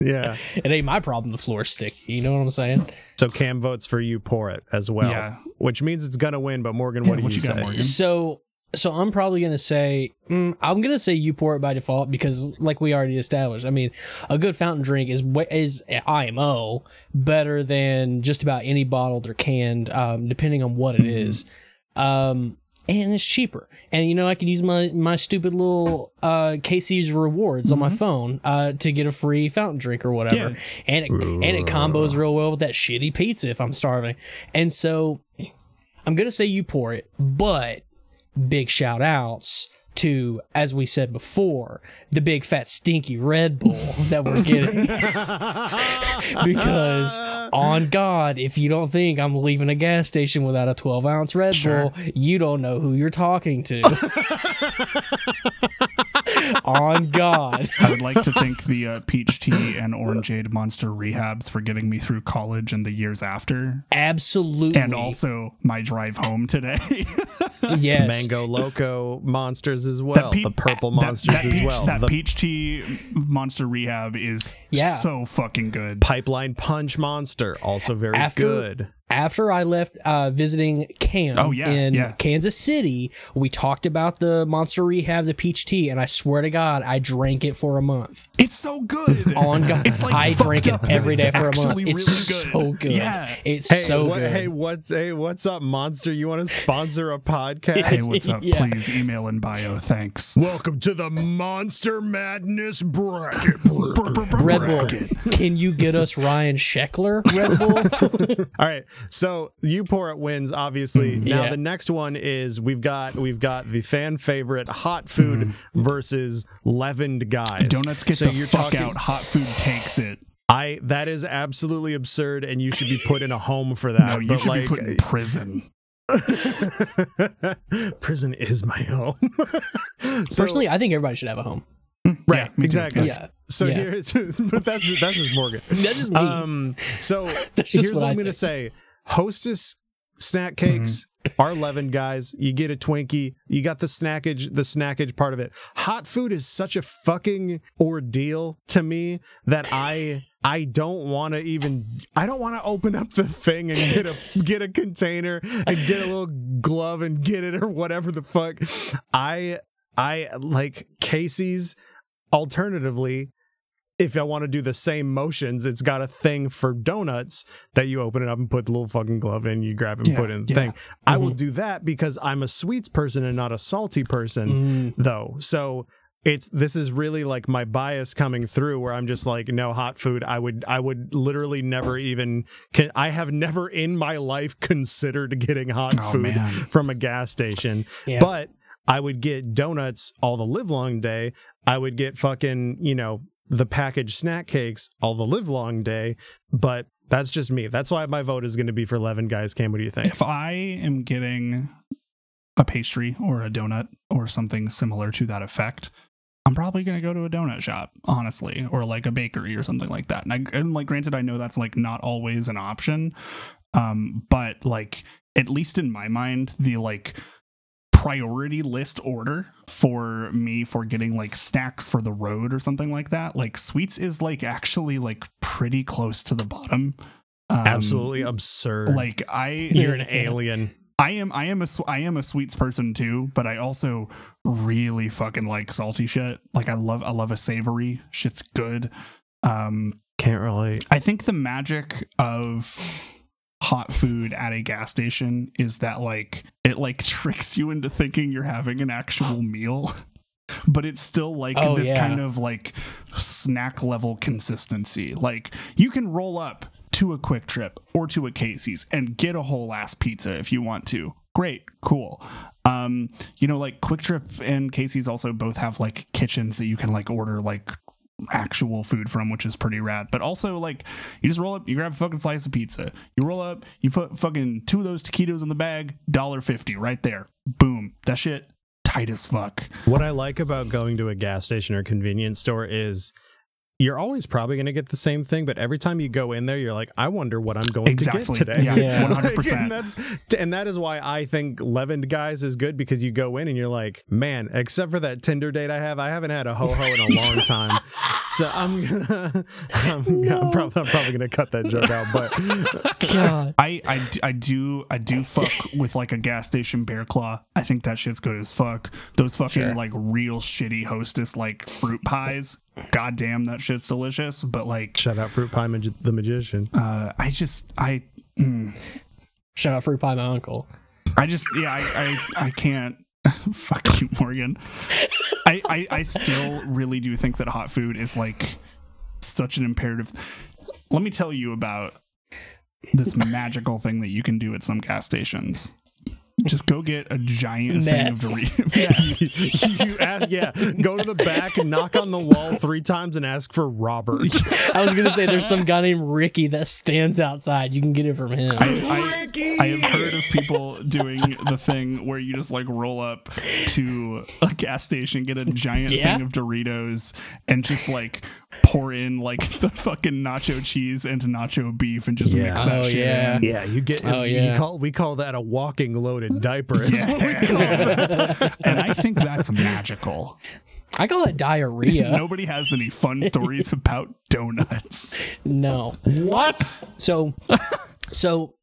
[SPEAKER 2] Yeah. (laughs)
[SPEAKER 3] it ain't my problem. The floor's sticky. You know what I'm saying?
[SPEAKER 2] So Cam votes for you pour it as well.
[SPEAKER 1] Yeah.
[SPEAKER 2] Which means it's gonna win, but Morgan,
[SPEAKER 1] Yeah,
[SPEAKER 2] what do
[SPEAKER 1] what
[SPEAKER 2] you,
[SPEAKER 1] you got,
[SPEAKER 2] say?
[SPEAKER 1] Morgan?
[SPEAKER 3] So so I'm probably gonna say mm, I'm gonna say you pour it by default because like we already established, I mean, a good fountain drink is is IMO better than just about any bottled or canned, um, depending on what it is. Um, and it's cheaper. And you know, I can use my my stupid little uh Casey's rewards on my phone uh to get a free fountain drink or whatever.
[SPEAKER 1] Yeah.
[SPEAKER 3] And it and it combos real well with that shitty pizza if I'm starving. And so I'm gonna say you pour it, but big shout outs to, as we said before, the big fat stinky Red Bull that we're getting. (laughs) because on God, if you don't think I'm leaving a gas station without a 12 ounce Red
[SPEAKER 1] Sure.
[SPEAKER 3] Bull, you don't know who you're talking to. (laughs) on God. (laughs)
[SPEAKER 1] I would like to thank the uh, peach tea and orangeade monster rehabs for getting me through college and the years after,
[SPEAKER 3] Absolutely.
[SPEAKER 1] and also my drive home today. (laughs)
[SPEAKER 3] yes.
[SPEAKER 2] Mango Loco monsters as well.
[SPEAKER 1] pe-
[SPEAKER 2] the purple
[SPEAKER 1] that-
[SPEAKER 2] monsters
[SPEAKER 1] that
[SPEAKER 2] as
[SPEAKER 1] peach,
[SPEAKER 2] well.
[SPEAKER 1] That
[SPEAKER 2] the
[SPEAKER 1] peach tea monster rehab is
[SPEAKER 3] Yeah.
[SPEAKER 1] so fucking good.
[SPEAKER 2] pipeline punch monster, also very
[SPEAKER 3] After-
[SPEAKER 2] good.
[SPEAKER 3] After I left uh, visiting Cam
[SPEAKER 1] Oh, yeah,
[SPEAKER 3] in
[SPEAKER 1] yeah.
[SPEAKER 3] Kansas City, we talked about the Monster Rehab, the peach tea, and I swear to God, I drank it for a month.
[SPEAKER 1] It's so good. (laughs)
[SPEAKER 3] On God,
[SPEAKER 1] It's like
[SPEAKER 3] I
[SPEAKER 1] fucked
[SPEAKER 3] drink it
[SPEAKER 1] up, but
[SPEAKER 3] every
[SPEAKER 1] it's
[SPEAKER 3] day for a month.
[SPEAKER 1] actually
[SPEAKER 3] It's
[SPEAKER 1] really good.
[SPEAKER 3] so good.
[SPEAKER 1] Yeah.
[SPEAKER 3] it's
[SPEAKER 2] Hey,
[SPEAKER 3] so
[SPEAKER 2] what,
[SPEAKER 3] good.
[SPEAKER 2] hey, what's hey, what's up, monster? You want to sponsor a podcast?
[SPEAKER 1] hey, what's up? (laughs)
[SPEAKER 3] Yeah.
[SPEAKER 1] Please email in bio. Thanks.
[SPEAKER 2] Welcome to the Monster Madness bracket. (laughs)
[SPEAKER 3] Red Bull, can you get us Ryan Sheckler Red Bull?
[SPEAKER 2] All right, so you pour it wins obviously. Mm-hmm. Now
[SPEAKER 3] Yeah.
[SPEAKER 2] the next one is we've got we've got the fan favorite hot food mm-hmm. versus leavened guys.
[SPEAKER 1] Donuts get
[SPEAKER 2] so
[SPEAKER 1] the
[SPEAKER 2] you're
[SPEAKER 1] fuck
[SPEAKER 2] talking,
[SPEAKER 1] out. Hot food takes it.
[SPEAKER 2] I that is absolutely absurd, and you should be put in a home for that.
[SPEAKER 1] No, you
[SPEAKER 2] but
[SPEAKER 1] should
[SPEAKER 2] like,
[SPEAKER 1] be put in prison. (laughs)
[SPEAKER 2] prison is my home. (laughs) So-
[SPEAKER 3] Personally, I think everybody should have a home.
[SPEAKER 2] Mm, right?
[SPEAKER 1] Yeah, me too.
[SPEAKER 2] exactly.
[SPEAKER 3] Yeah.
[SPEAKER 2] So
[SPEAKER 3] Yeah.
[SPEAKER 2] here's (laughs) but that's that's just Morgan.
[SPEAKER 3] That's just me.
[SPEAKER 2] Um, so
[SPEAKER 3] That's just
[SPEAKER 2] here's
[SPEAKER 3] what
[SPEAKER 2] what
[SPEAKER 3] I
[SPEAKER 2] I'm gonna
[SPEAKER 3] think.
[SPEAKER 2] say: Hostess snack cakes
[SPEAKER 1] Mm-hmm.
[SPEAKER 2] are leavened, guys. You get a Twinkie, you got the snackage, the snackage part of it. Hot food is such a fucking ordeal to me that I. I don't want to even. I don't want to open up the thing and get a (laughs) get a container and get a little glove and get it or whatever the fuck. I I like Casey's. Alternatively, if I want to do the same motions, it's got a thing for donuts that you open it up and put the little fucking glove in, you grab it and
[SPEAKER 1] Yeah,
[SPEAKER 2] put in the
[SPEAKER 1] yeah.
[SPEAKER 2] thing. I will do that because I'm a sweets person and not a salty person,
[SPEAKER 3] Mm.
[SPEAKER 2] though. So it's this is really like my bias coming through where I'm just like no hot food I would I would literally never even can I have never in my life considered getting hot
[SPEAKER 1] Oh,
[SPEAKER 2] food
[SPEAKER 1] man.
[SPEAKER 2] from a gas station
[SPEAKER 3] Yeah.
[SPEAKER 2] but I would get donuts all the live long day. I would get fucking, you know, the packaged snack cakes all the live long day. But that's just me. That's why my vote is going to be for Levin guys. Cam, what do you think?
[SPEAKER 1] If I am getting a pastry or a donut or something similar to that effect, I'm probably going to go to a donut shop, honestly, or like a bakery or something like that. And, I, and like, granted, I know that's like not always an option, um, but like, at least in my mind, the like priority list order for me for getting like snacks for the road or something like that, like sweets is like actually like pretty close to the bottom. Um,
[SPEAKER 2] Absolutely absurd.
[SPEAKER 1] Like I,
[SPEAKER 2] you're an alien.
[SPEAKER 1] I am I am a I am a sweets person too, but I also really fucking like salty shit. Like I love I love a savory. Shit's good. Um
[SPEAKER 2] Can't relate.
[SPEAKER 1] I think the magic of hot food at a gas station is that like it like (laughs) tricks you into thinking you're having an actual meal. But it's still like
[SPEAKER 3] Oh,
[SPEAKER 1] this
[SPEAKER 3] yeah.
[SPEAKER 1] kind of like snack level consistency. Like you can roll up to a QuikTrip or to a Casey's and get a whole ass pizza if you want to. Great, cool. Um, you know, like QuikTrip and Casey's also both have like kitchens that you can like order like actual food from, which is pretty rad. But also, like, you just roll up, you grab a fucking slice of pizza. You roll up, you put fucking two of those taquitos in the bag, dollar fifty right there. Boom. That shit tight as fuck.
[SPEAKER 2] What I like about going to a gas station or convenience store is you're always probably going to get the same thing, but every time you go in there, you're like, I wonder what I'm going
[SPEAKER 1] Exactly.
[SPEAKER 2] to get today.
[SPEAKER 1] Yeah,
[SPEAKER 3] Yeah. (laughs)
[SPEAKER 1] 100%.
[SPEAKER 2] and that's and that is why I think leavened guys is good because you go in and you're like, man, except for that Tinder date I have, I haven't had a ho ho in a (laughs) long time. So I'm gonna, (laughs) I'm, I'm, probably, I'm probably gonna cut that joke out, but
[SPEAKER 3] God.
[SPEAKER 1] I, I, d- I do I do fuck with like a gas station bear claw. I think that shit's good as fuck. Those fucking
[SPEAKER 3] Sure.
[SPEAKER 1] like real shitty hostess like fruit pies. God damn, that shit's delicious. But like,
[SPEAKER 2] shout out Fruit Pie Magi- the Magician.
[SPEAKER 1] uh, I just I mm,
[SPEAKER 3] Shout out Fruit Pie, my uncle.
[SPEAKER 1] I just yeah I I, I can't. (laughs) fuck you, Morgan. I, I I still really do think that hot food is like such an imperative. Let me tell you about this magical thing that you can do at some gas stations. Just go get a giant thing of Doritos. (laughs)
[SPEAKER 2] Yeah, (laughs) you ask, yeah, go to the back and knock on the wall three times and ask for Robert. (laughs)
[SPEAKER 3] I was gonna say there's some guy named Ricky that stands outside. You can get it from him.
[SPEAKER 1] I, I, I have heard of people doing the thing where you just like roll up to a gas station, get a giant
[SPEAKER 3] Yeah.
[SPEAKER 1] thing of Doritos, and just like pour in like (laughs) the fucking nacho cheese and nacho beef and just
[SPEAKER 2] Yeah.
[SPEAKER 1] mix that
[SPEAKER 3] Oh,
[SPEAKER 1] shit
[SPEAKER 3] yeah.
[SPEAKER 1] in.
[SPEAKER 2] Yeah, you get.
[SPEAKER 3] Oh,
[SPEAKER 2] you
[SPEAKER 3] yeah.
[SPEAKER 2] call we call that a walking loaded diaper. is what (laughs) we (laughs) call
[SPEAKER 1] Yeah. and I think that's magical.
[SPEAKER 3] I call it diarrhea.
[SPEAKER 1] Nobody has any fun stories about donuts.
[SPEAKER 3] No.
[SPEAKER 2] What?
[SPEAKER 3] So, so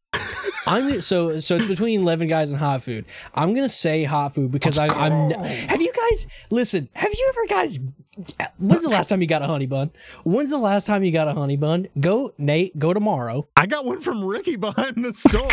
[SPEAKER 3] I'm so so it's between eleven guys and hot food. I'm gonna say hot food because I, I'm. Have you guys listen? Have you ever guys? When's the last time you got a honey bun? When's the last time you got a honey bun? Go Nate. Go tomorrow
[SPEAKER 2] I got one from Ricky behind the store.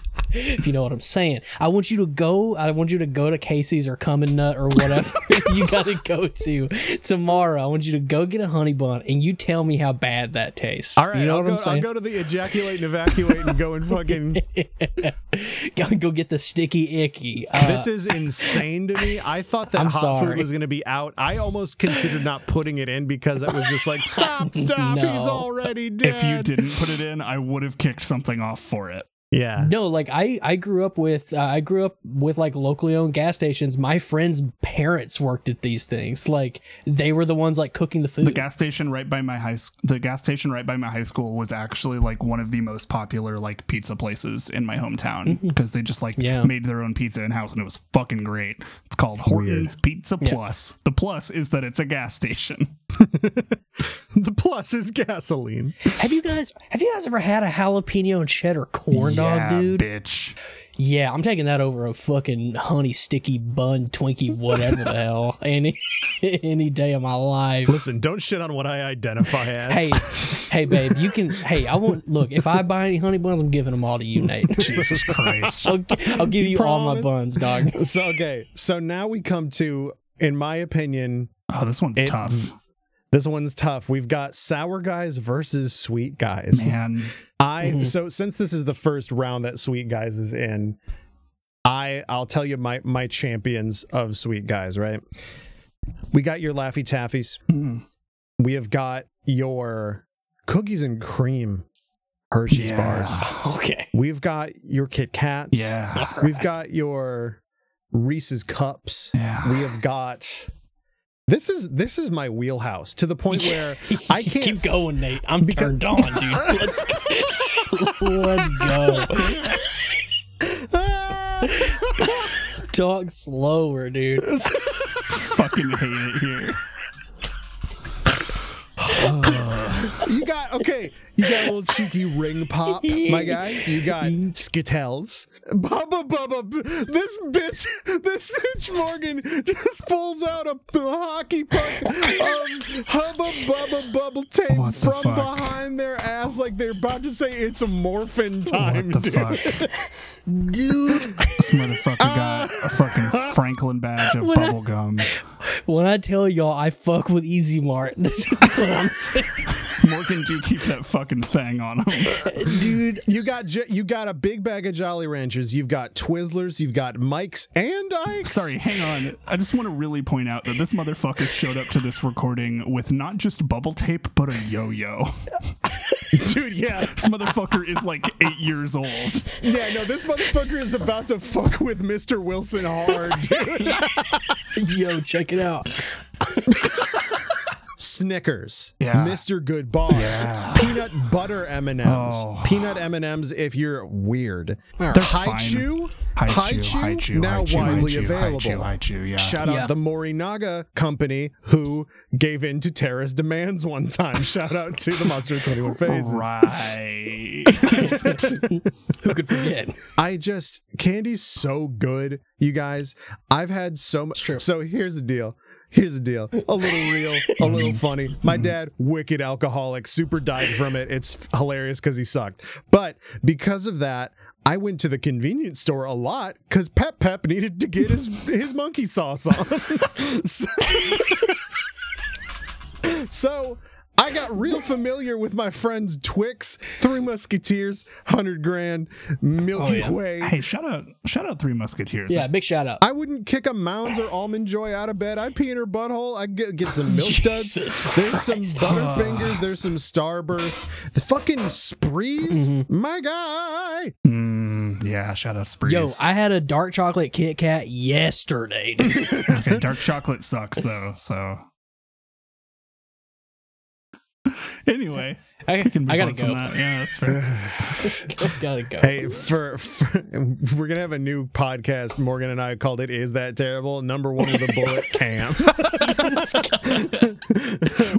[SPEAKER 2] (laughs) (laughs)
[SPEAKER 3] if you know what I'm saying. I want you to go. I want you to go to Casey's or Come and Nut or whatever (laughs) you got to go to tomorrow. I want you to go get a honey bun and you tell me how bad that tastes.
[SPEAKER 2] All right,
[SPEAKER 3] you know
[SPEAKER 2] I'll,
[SPEAKER 3] what
[SPEAKER 2] go,
[SPEAKER 3] I'm saying?
[SPEAKER 2] I'll go to the ejaculate and evacuate and go and fucking. (laughs)
[SPEAKER 3] go, go get the sticky icky. Uh,
[SPEAKER 2] this is insane to me. I thought that
[SPEAKER 3] I'm
[SPEAKER 2] hot food was going to be out. I almost considered not putting it in because it was just like, (laughs) stop, stop,
[SPEAKER 3] No.
[SPEAKER 2] he's already dead.
[SPEAKER 1] If you didn't put it in, I would have kicked something off for it.
[SPEAKER 2] Yeah.
[SPEAKER 3] No, like I I grew up with uh, I grew up with like locally owned gas stations. My friends' parents worked at these things. Like they were the ones like cooking the food.
[SPEAKER 1] The gas station right by my high the gas station right by my high school was actually like one of the most popular like pizza places in my hometown because they just like
[SPEAKER 3] Yeah.
[SPEAKER 1] made their own pizza in house and it was fucking great. It's called Horton's Pizza Plus. The plus is that it's a gas station. (laughs)
[SPEAKER 2] The plus is gasoline.
[SPEAKER 3] have you guys have you guys ever had a jalapeno and cheddar corn
[SPEAKER 1] yeah,
[SPEAKER 3] dog, dude?
[SPEAKER 1] bitch.
[SPEAKER 3] Yeah, I'm taking that over a fucking honey sticky bun Twinkie whatever the hell (laughs) any (laughs) any day of my life.
[SPEAKER 2] Listen, don't shit on what I identify (laughs) as.
[SPEAKER 3] Hey, hey, babe, you can. Hey, I want. Look, if I buy any honey buns, I'm giving them all to you, Nate.
[SPEAKER 1] Jesus Christ.
[SPEAKER 3] I'll, I'll give you all my buns, dog.
[SPEAKER 2] So okay, so now we come to, in my opinion,
[SPEAKER 1] Oh, this one's
[SPEAKER 2] It-
[SPEAKER 1] tough.
[SPEAKER 2] this one's tough. We've got sour guys versus sweet guys.
[SPEAKER 1] Man.
[SPEAKER 2] I so since this is the first round that Sweet Guys is in, I I'll tell you my my champions of Sweet Guys, right? We got your Laffy Taffies.
[SPEAKER 1] Mm.
[SPEAKER 2] We have got your cookies and cream Hershey's
[SPEAKER 1] Yeah.
[SPEAKER 2] bars. (laughs)
[SPEAKER 3] Okay.
[SPEAKER 2] We've got your Kit Kats.
[SPEAKER 1] Yeah.
[SPEAKER 2] We've got your Reese's cups.
[SPEAKER 1] Yeah.
[SPEAKER 2] We have got this is this is my wheelhouse to the point where (laughs) I can't
[SPEAKER 3] keep going, Nate. I'm turned on, dude. (laughs) Let's go. Let's go. (laughs) Talk slower, dude.
[SPEAKER 1] fucking hate it here.
[SPEAKER 2] You got okay. You got a little cheeky ring pop, my guy. You got (laughs) Skittles. Bubba Bubba. b- This bitch, this bitch Morgan just pulls out a hockey puck of Hubba Bubba Bubble tape
[SPEAKER 1] What
[SPEAKER 2] from
[SPEAKER 1] fuck?
[SPEAKER 2] behind their ass, like they're about to say it's a morphin time,
[SPEAKER 1] What the
[SPEAKER 2] dude.
[SPEAKER 1] fuck? (laughs)
[SPEAKER 3] Dude,
[SPEAKER 1] This motherfucker got a fucking (laughs) Franklin badge of
[SPEAKER 3] When I-
[SPEAKER 1] bubble gum.
[SPEAKER 3] When I tell y'all I fuck with Easy Mart, (laughs) this is what I'm saying.
[SPEAKER 1] Morgan, do keep that fucking thing on him. (laughs)
[SPEAKER 3] Dude,
[SPEAKER 2] You got J- you got a big bag of Jolly Ranchers. You've got Twizzlers. You've got Mike's and Ike's.
[SPEAKER 1] Sorry, hang on. I just want to really point out that this motherfucker showed up to this recording with not just bubble tape, but a yo-yo. (laughs) (laughs)
[SPEAKER 2] dude. Yeah,
[SPEAKER 1] This motherfucker is like eight years old.
[SPEAKER 2] yeah. No, this motherfucker is about to fuck with Mr. Wilson hard, dude. (laughs)
[SPEAKER 3] Yo, check it out.
[SPEAKER 2] Snickers,
[SPEAKER 1] Yeah.
[SPEAKER 2] Mr. Goodbar, peanut butter M and M's,
[SPEAKER 1] Oh.
[SPEAKER 2] peanut M and M's. If you're weird,
[SPEAKER 3] They're
[SPEAKER 2] Hi-Chew,
[SPEAKER 1] Hi-Chew,
[SPEAKER 2] Hi-Chew,
[SPEAKER 1] Hi-Chew,
[SPEAKER 2] now
[SPEAKER 1] Hi-Chew,
[SPEAKER 2] widely
[SPEAKER 1] Hi-Chew,
[SPEAKER 2] available.
[SPEAKER 1] Hi-Chew, Hi-Chew, yeah.
[SPEAKER 2] Shout out
[SPEAKER 3] Yeah.
[SPEAKER 2] the Morinaga company who gave in to terrorist demands one time. Shout out to the Monster 21 (laughs) Faces.
[SPEAKER 1] Right. (laughs)
[SPEAKER 3] Who could forget?
[SPEAKER 2] I just candy's so good, you guys. I've had so much. So here's the deal. Here's the deal. A little real, a little funny. My dad, wicked alcoholic, super died from it. It's hilarious because he sucked. But because of that, I went to the convenience store a lot because Pep Pep needed to get his his monkey sauce on. (laughs) so, so I got real familiar with my friends Twix, Three Musketeers, Hundred Grand, Milky
[SPEAKER 3] Oh, yeah.
[SPEAKER 2] Way.
[SPEAKER 1] hey, shout out, shout out, Three Musketeers.
[SPEAKER 3] Yeah, big shout out.
[SPEAKER 2] I wouldn't kick a Mounds or Almond Joy out of bed. I'd pee in her butthole. I'd get, get some milk (laughs) duds.
[SPEAKER 3] Jesus
[SPEAKER 2] There's some
[SPEAKER 3] Christ.
[SPEAKER 2] Butterfingers. There's some Starburst. The fucking Sprees.
[SPEAKER 3] Mm-hmm.
[SPEAKER 2] My guy.
[SPEAKER 1] Mm, yeah. Shout out Sprees.
[SPEAKER 3] Yo, I had a dark chocolate Kit Kat yesterday. (laughs)
[SPEAKER 1] okay, dark chocolate sucks though. So (laughs) anyway,
[SPEAKER 3] I,
[SPEAKER 1] can move
[SPEAKER 3] I gotta go.
[SPEAKER 1] that. Yeah, that's fair. (laughs)
[SPEAKER 3] gotta go.
[SPEAKER 2] Hey, for, for we're gonna have a new podcast. Morgan and I called it "Is That Terrible?" Number one with a bullet, (laughs) Cam.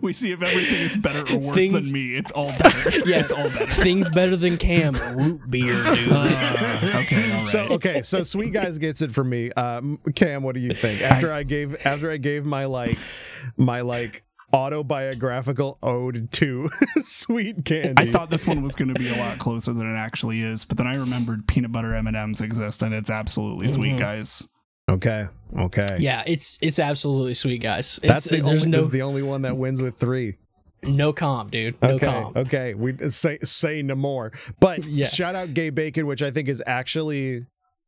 [SPEAKER 1] we see if everything is better or worse
[SPEAKER 3] Things-
[SPEAKER 1] than me. It's all better.
[SPEAKER 3] Yeah.
[SPEAKER 1] it's all better.
[SPEAKER 3] Things better than Cam root beer, dude.
[SPEAKER 1] Uh, okay, all right.
[SPEAKER 2] So okay, so sweet guys gets it from me. Um, Cam, what do you think? After I gave after I gave my like my like autobiographical ode to (laughs) sweet candy.
[SPEAKER 1] I thought this one was going to be a lot closer than it actually is, but then I remembered peanut butter M and M's exist, and it's absolutely sweet,
[SPEAKER 3] Mhm.
[SPEAKER 1] guys.
[SPEAKER 2] Okay, okay.
[SPEAKER 3] yeah, it's it's absolutely sweet, guys. It's,
[SPEAKER 2] That's the
[SPEAKER 3] there's
[SPEAKER 2] only
[SPEAKER 3] no
[SPEAKER 2] is the only one that wins with three.
[SPEAKER 3] no comp, dude. No
[SPEAKER 2] okay,
[SPEAKER 3] comp.
[SPEAKER 2] okay. We say say no more. But (laughs)
[SPEAKER 3] Yeah.
[SPEAKER 2] shout out Gay Bacon, which I think is actually,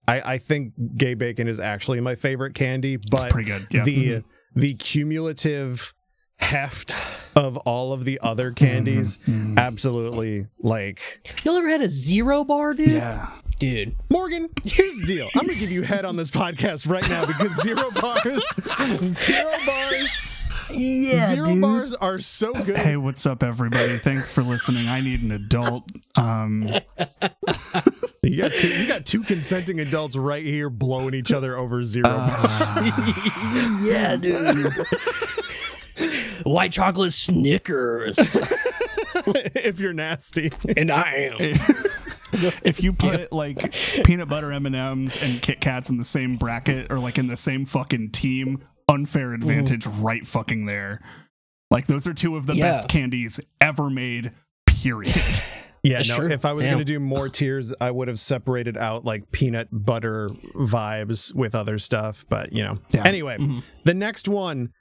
[SPEAKER 2] I I think Gay Bacon is actually my favorite candy. But
[SPEAKER 1] It's pretty good. Yeah.
[SPEAKER 2] the the cumulative heft of all of the other candies
[SPEAKER 1] Mhm.
[SPEAKER 2] absolutely like
[SPEAKER 3] You ever had a zero bar, dude?
[SPEAKER 1] yeah.
[SPEAKER 3] Dude.
[SPEAKER 2] Morgan, here's the deal. I'm gonna give you head on this podcast right now because zero (laughs) bars zero bars
[SPEAKER 3] Yeah,
[SPEAKER 2] zero bars are so good.
[SPEAKER 1] Hey, what's up, everybody? Thanks for listening. I need an adult. Um, (laughs)
[SPEAKER 2] You got two you got two consenting adults right here blowing each other over zero bars. (laughs)
[SPEAKER 3] yeah, dude. White chocolate Snickers. (laughs)
[SPEAKER 2] if you're nasty.
[SPEAKER 3] and I am. (laughs)
[SPEAKER 1] if you put like peanut butter M and M's and Kit Kats in the same bracket or like in the same fucking team, unfair advantage right fucking there. Like those are two of the
[SPEAKER 3] Yeah.
[SPEAKER 1] best candies ever made. Period. (laughs)
[SPEAKER 2] Yeah,
[SPEAKER 3] That's
[SPEAKER 2] no,
[SPEAKER 3] true.
[SPEAKER 2] if I was
[SPEAKER 3] Yeah.
[SPEAKER 2] going to do more tiers, I would have separated out like peanut butter vibes with other stuff, but you know.
[SPEAKER 1] Yeah.
[SPEAKER 2] Anyway, mm-hmm. the next one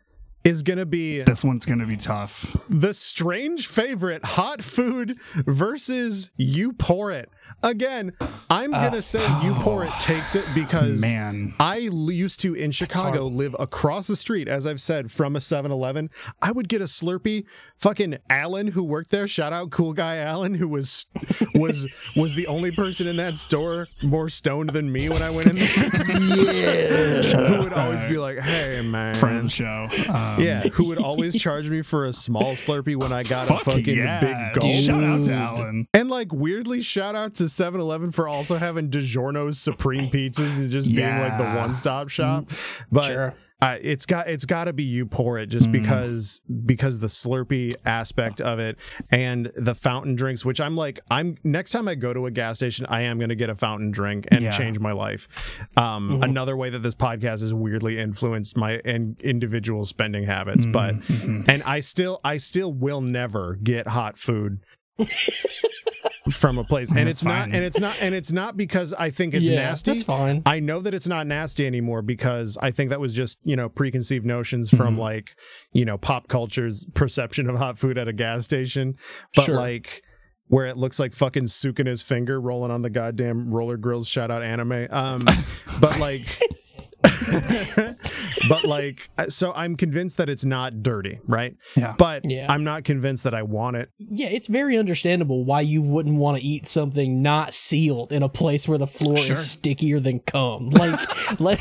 [SPEAKER 2] is going to be
[SPEAKER 1] This one's gonna be tough.
[SPEAKER 2] the strange favorite hot food versus you pour it. Again, I'm going to say you pour it (sighs) takes it because
[SPEAKER 1] Man.
[SPEAKER 2] I used to in Chicago live across the street, as I've said, from a 7 Eleven. I would get a Slurpee. Fucking Alan, who worked there, shout out cool guy Alan, who was was was the only person in that store more stoned than me when I went in there. (laughs)
[SPEAKER 3] Yeah.
[SPEAKER 2] who would always be like, hey man.
[SPEAKER 1] Friend show. Um, Um,
[SPEAKER 2] yeah, who would always charge me for a small Slurpee when I got
[SPEAKER 1] Fuck
[SPEAKER 2] a fucking
[SPEAKER 1] yeah,
[SPEAKER 2] big
[SPEAKER 1] dude.
[SPEAKER 2] gulp.
[SPEAKER 1] Shout out to. Alan.
[SPEAKER 2] And like weirdly, shout out to 7 Eleven for also having DiGiorno's Supreme Pizzas and just being like the one stop shop. Mm. But
[SPEAKER 3] Sure.
[SPEAKER 2] Uh, it's got it's got to be you pour it just because because the Slurpee aspect of it and the fountain drinks, which I'm like I'm next time I go to a gas station, I am gonna get a fountain drink and
[SPEAKER 1] Yeah.
[SPEAKER 2] change my life. Um, Another way that this podcast has weirdly influenced my in, individual spending habits, but and I still I still will never get hot food from a place and it's not and it's not and it's not because i think it's
[SPEAKER 3] yeah,
[SPEAKER 2] nasty
[SPEAKER 3] That's fine.
[SPEAKER 2] i know that it's not nasty anymore because i think that was just you know preconceived notions from
[SPEAKER 3] Mm-hmm.
[SPEAKER 2] like you know pop culture's perception of hot food at a gas station but
[SPEAKER 3] Sure.
[SPEAKER 2] like where it looks like fucking suking his finger rolling on the goddamn roller grills shout out anime um but like (laughs) (laughs) but like, so I'm convinced that it's not dirty, right?
[SPEAKER 1] Yeah.
[SPEAKER 2] But
[SPEAKER 3] Yeah.
[SPEAKER 2] I'm not convinced that I want it.
[SPEAKER 3] Yeah, it's very understandable why you wouldn't want to eat something not sealed in a place where the floor
[SPEAKER 1] Sure.
[SPEAKER 3] is stickier than cum. Like, (laughs) like,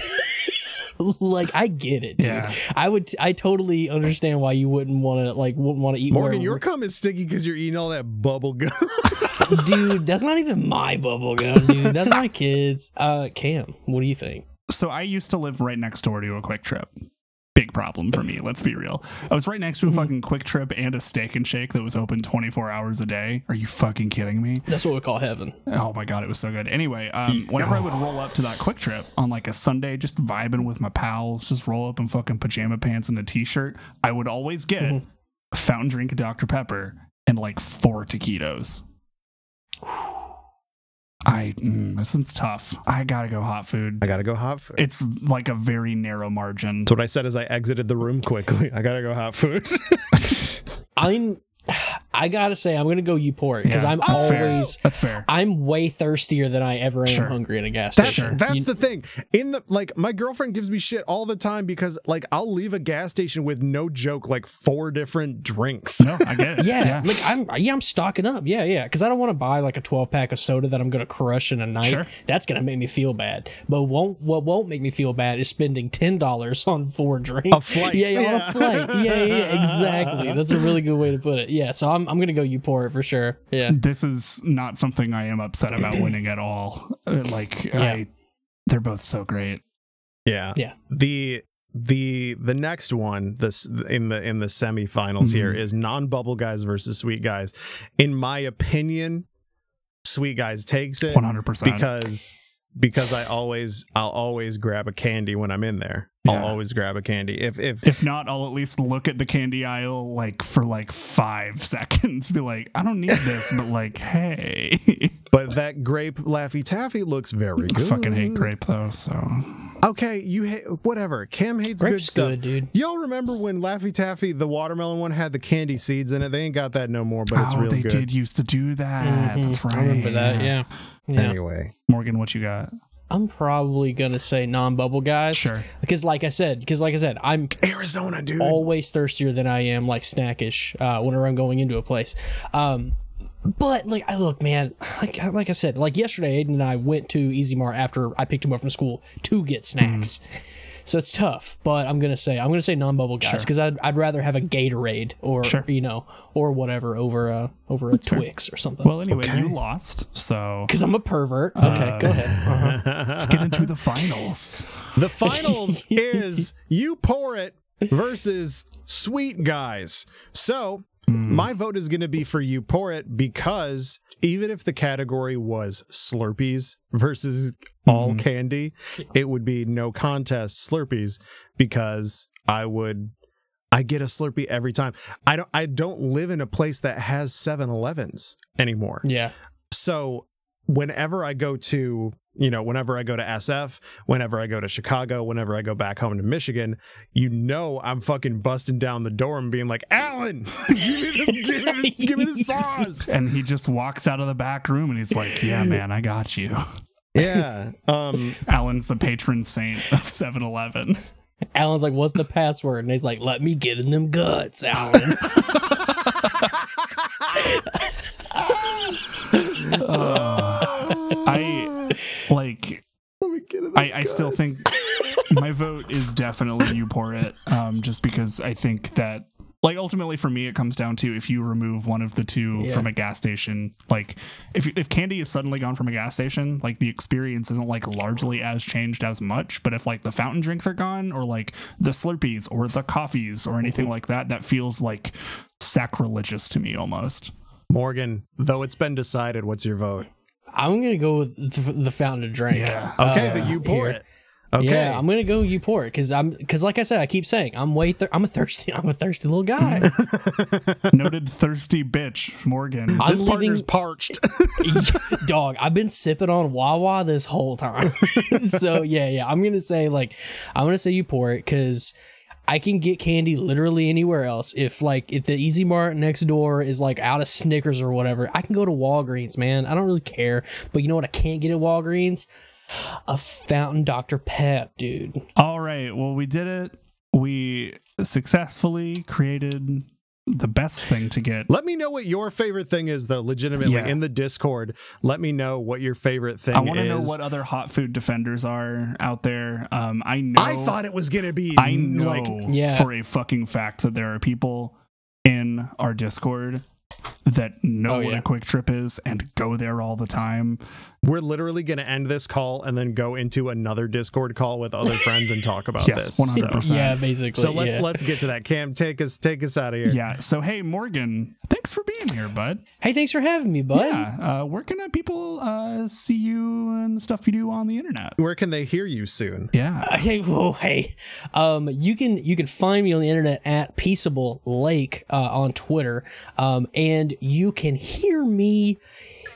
[SPEAKER 3] (laughs) like I get it, dude.
[SPEAKER 1] Yeah.
[SPEAKER 3] I would, I totally understand why you wouldn't want to, like, wouldn't want to eat
[SPEAKER 2] Morgan, your cum is sticky because you're eating all that bubble gum. (laughs)
[SPEAKER 3] dude. That's not even my bubble gum, dude. That's my (laughs) kids. Uh, Cam, what do you think?
[SPEAKER 1] So I used to live right next door to a QuikTrip. Big problem for me, let's be real. I was right next to a fucking QuikTrip and a Steak 'n Shake that was open 24 hours a day. Are you fucking kidding me?
[SPEAKER 3] That's what we call heaven.
[SPEAKER 1] Oh my god, it was so good. Anyway, um, whenever I would roll up to that QuikTrip on like a Sunday, just vibing with my pals, just roll up in fucking pajama pants and a t-shirt, I would always get a fountain drink of Dr. Pepper and like four taquitos. I mm, this is tough. I gotta go hot food.
[SPEAKER 2] I gotta go hot food.
[SPEAKER 1] It's like a very narrow margin.
[SPEAKER 2] That's what I said as I exited the room quickly. I gotta go hot food. (laughs)
[SPEAKER 3] I'm, I gotta say, I'm gonna go you pour it because
[SPEAKER 1] Yeah,
[SPEAKER 3] I'm
[SPEAKER 1] that's fair.
[SPEAKER 3] always,
[SPEAKER 1] That's fair.
[SPEAKER 3] I'm way thirstier than I ever am
[SPEAKER 1] Sure.
[SPEAKER 3] hungry in a gas
[SPEAKER 2] That's
[SPEAKER 3] station.
[SPEAKER 2] that's
[SPEAKER 3] You-
[SPEAKER 2] the thing. In the like, my girlfriend gives me shit all the time because like I'll leave a gas station with no joke like four different drinks.
[SPEAKER 1] No, I get it. (laughs)
[SPEAKER 3] Yeah, like I'm yeah, I'm stocking up. Yeah, yeah, because I don't want to buy like a 12 pack of soda that I'm gonna crush in a night.
[SPEAKER 1] Sure.
[SPEAKER 3] That's gonna make me feel bad. But won't what won't make me feel bad is spending ten dollars on four drinks.
[SPEAKER 2] A flight.
[SPEAKER 3] Yeah, (laughs) yeah, on a flight. Yeah, yeah, yeah, exactly. That's a really good way to put it. Yeah, so I'm I'm gonna go you pour it for sure. Yeah.
[SPEAKER 1] This is not something I am upset about (clears throat) winning at all. Uh, Like I they're both so great.
[SPEAKER 2] Yeah.
[SPEAKER 3] Yeah.
[SPEAKER 2] The the the next one this in the in the semifinals here is non-bubble guys versus sweet guys. In my opinion, sweet guys takes it
[SPEAKER 1] 100%.
[SPEAKER 2] because because I always I'll always grab a candy when I'm in there. I'll always grab a candy. If if
[SPEAKER 1] if not, I'll at least look at the candy aisle like for like five (laughs) seconds. Be like, I don't need this, but like, hey. (laughs)
[SPEAKER 2] but that grape Laffy Taffy looks very good.
[SPEAKER 1] I fucking hate grape though, so
[SPEAKER 2] Okay, you hate whatever. Cam hates good stuff.
[SPEAKER 3] good, dude.
[SPEAKER 2] Y'all remember when Laffy Taffy, the watermelon one, had the candy seeds in it? They ain't got that no more, but it's
[SPEAKER 1] oh,
[SPEAKER 2] real
[SPEAKER 1] they
[SPEAKER 2] good.
[SPEAKER 1] did used to do that.
[SPEAKER 3] Mhm.
[SPEAKER 1] That's right.
[SPEAKER 3] I remember that. Yeah. Yeah.
[SPEAKER 2] Anyway,
[SPEAKER 1] Morgan, what you got?
[SPEAKER 3] I'm probably gonna say non-bubble guys.
[SPEAKER 1] Sure.
[SPEAKER 3] Because like I said, because like I said, I'm
[SPEAKER 2] Arizona, dude.
[SPEAKER 3] always thirstier than I am like snackish uh, whenever I'm going into a place. Um, but like I look, man, like like I said, like yesterday, Aiden and I went to Easy Mart after I picked him up from school to get snacks. So it's tough, but I'm gonna say I'm gonna say non-bubble guys because I'd, I'd rather have a Gatorade or
[SPEAKER 1] Sure.
[SPEAKER 3] you know or whatever over a over a Twix or something.
[SPEAKER 1] Well, anyway, you lost, so
[SPEAKER 3] because I'm a pervert. Okay, go ahead. (laughs) Uh-huh.
[SPEAKER 1] let's get into the finals.
[SPEAKER 2] the finals is (laughs) you pour it versus sweet guys. So Mm. my vote is going to be for you pour it because even if the category was Slurpees versus all mm-hmm. candy, it would be no contest Slurpees because I would I get a Slurpee every time. I don't I don't live in a place that has 7-Elevens anymore.
[SPEAKER 3] Yeah,
[SPEAKER 2] So whenever I go to, you know, whenever I go to SF, whenever I go to Chicago, whenever I go back home to Michigan, you know I'm fucking busting down the door and being like, Alan, (laughs) give me the give me the, give me the (laughs) sauce.
[SPEAKER 1] And he just walks out of the back room and he's like, Yeah, man, I got you.
[SPEAKER 2] Yeah. Um (laughs)
[SPEAKER 1] Alan's the patron saint of 7 Eleven.
[SPEAKER 3] Alan's like, "What's the password?" And he's like, "Let me get in them guts, Alan."
[SPEAKER 1] I like I, I still think (laughs) my vote is definitely you pour it. Um, just because I think that like ultimately for me it comes down to if you remove one of the two
[SPEAKER 3] Yeah.
[SPEAKER 1] from a gas station, like if if candy is suddenly gone from a gas station, like the experience isn't like largely as changed as much. But if like the fountain drinks are gone or like the Slurpees or the coffees or anything (laughs) like that, that feels like sacrilegious to me almost.
[SPEAKER 2] Morgan, though it's been decided, what's your vote?
[SPEAKER 3] I'm gonna go with the, the fountain of drink.
[SPEAKER 1] Yeah.
[SPEAKER 2] Okay,
[SPEAKER 3] Uh,
[SPEAKER 2] that you pour
[SPEAKER 3] here.
[SPEAKER 2] it. Okay.
[SPEAKER 3] Yeah, I'm gonna go you pour it because I'm because like I said, I keep saying I'm way thir- I'm a thirsty (laughs) I'm a thirsty little guy. (laughs)
[SPEAKER 1] Noted thirsty bitch, Morgan.
[SPEAKER 3] I'm
[SPEAKER 2] this partner's parched. (laughs)
[SPEAKER 3] dog. I've been sipping on Wawa this whole time. so yeah, yeah. I'm gonna say like I'm gonna say you pour it because I can get candy literally anywhere else. If like if the Easy Mart next door is like out of Snickers or whatever, I can go to Walgreens, man. I don't really care. But you know what I can't get at Walgreens? A fountain Dr. Pep, dude.
[SPEAKER 1] All right. Well, we did it. We successfully created the best thing to get.
[SPEAKER 2] Let me know what your favorite thing is, though. Legitimately,
[SPEAKER 1] Yeah.
[SPEAKER 2] in the Discord, let me know what your favorite thing
[SPEAKER 1] I want to
[SPEAKER 2] is.
[SPEAKER 1] know what other hot food defenders are out there. Um, I know.
[SPEAKER 2] I thought it was gonna be.
[SPEAKER 1] I know
[SPEAKER 2] like
[SPEAKER 3] Yeah.
[SPEAKER 1] for a fucking fact that there are people in our Discord that know
[SPEAKER 3] Oh,
[SPEAKER 1] what
[SPEAKER 3] yeah.
[SPEAKER 1] a QuikTrip is and go there all the time.
[SPEAKER 2] we're literally gonna end this call and then go into another Discord call with other (laughs) friends and talk about
[SPEAKER 1] Yes,
[SPEAKER 2] this.
[SPEAKER 1] 100%.
[SPEAKER 2] So,
[SPEAKER 3] Yeah, basically.
[SPEAKER 2] so let's
[SPEAKER 3] yeah.
[SPEAKER 2] let's get to that. Cam, take us take us out of here.
[SPEAKER 1] Yeah. So hey, Morgan, thanks for being here, bud.
[SPEAKER 3] Hey, thanks for having me, bud.
[SPEAKER 1] Yeah. Uh, where can uh, people uh, see you and the stuff you do on the internet?
[SPEAKER 2] Where can they hear you soon?
[SPEAKER 1] Yeah.
[SPEAKER 3] Uh, Hey, whoa, hey. Um, you can you can find me on the internet at Peaceable Lake uh, on Twitter, um, and you can hear me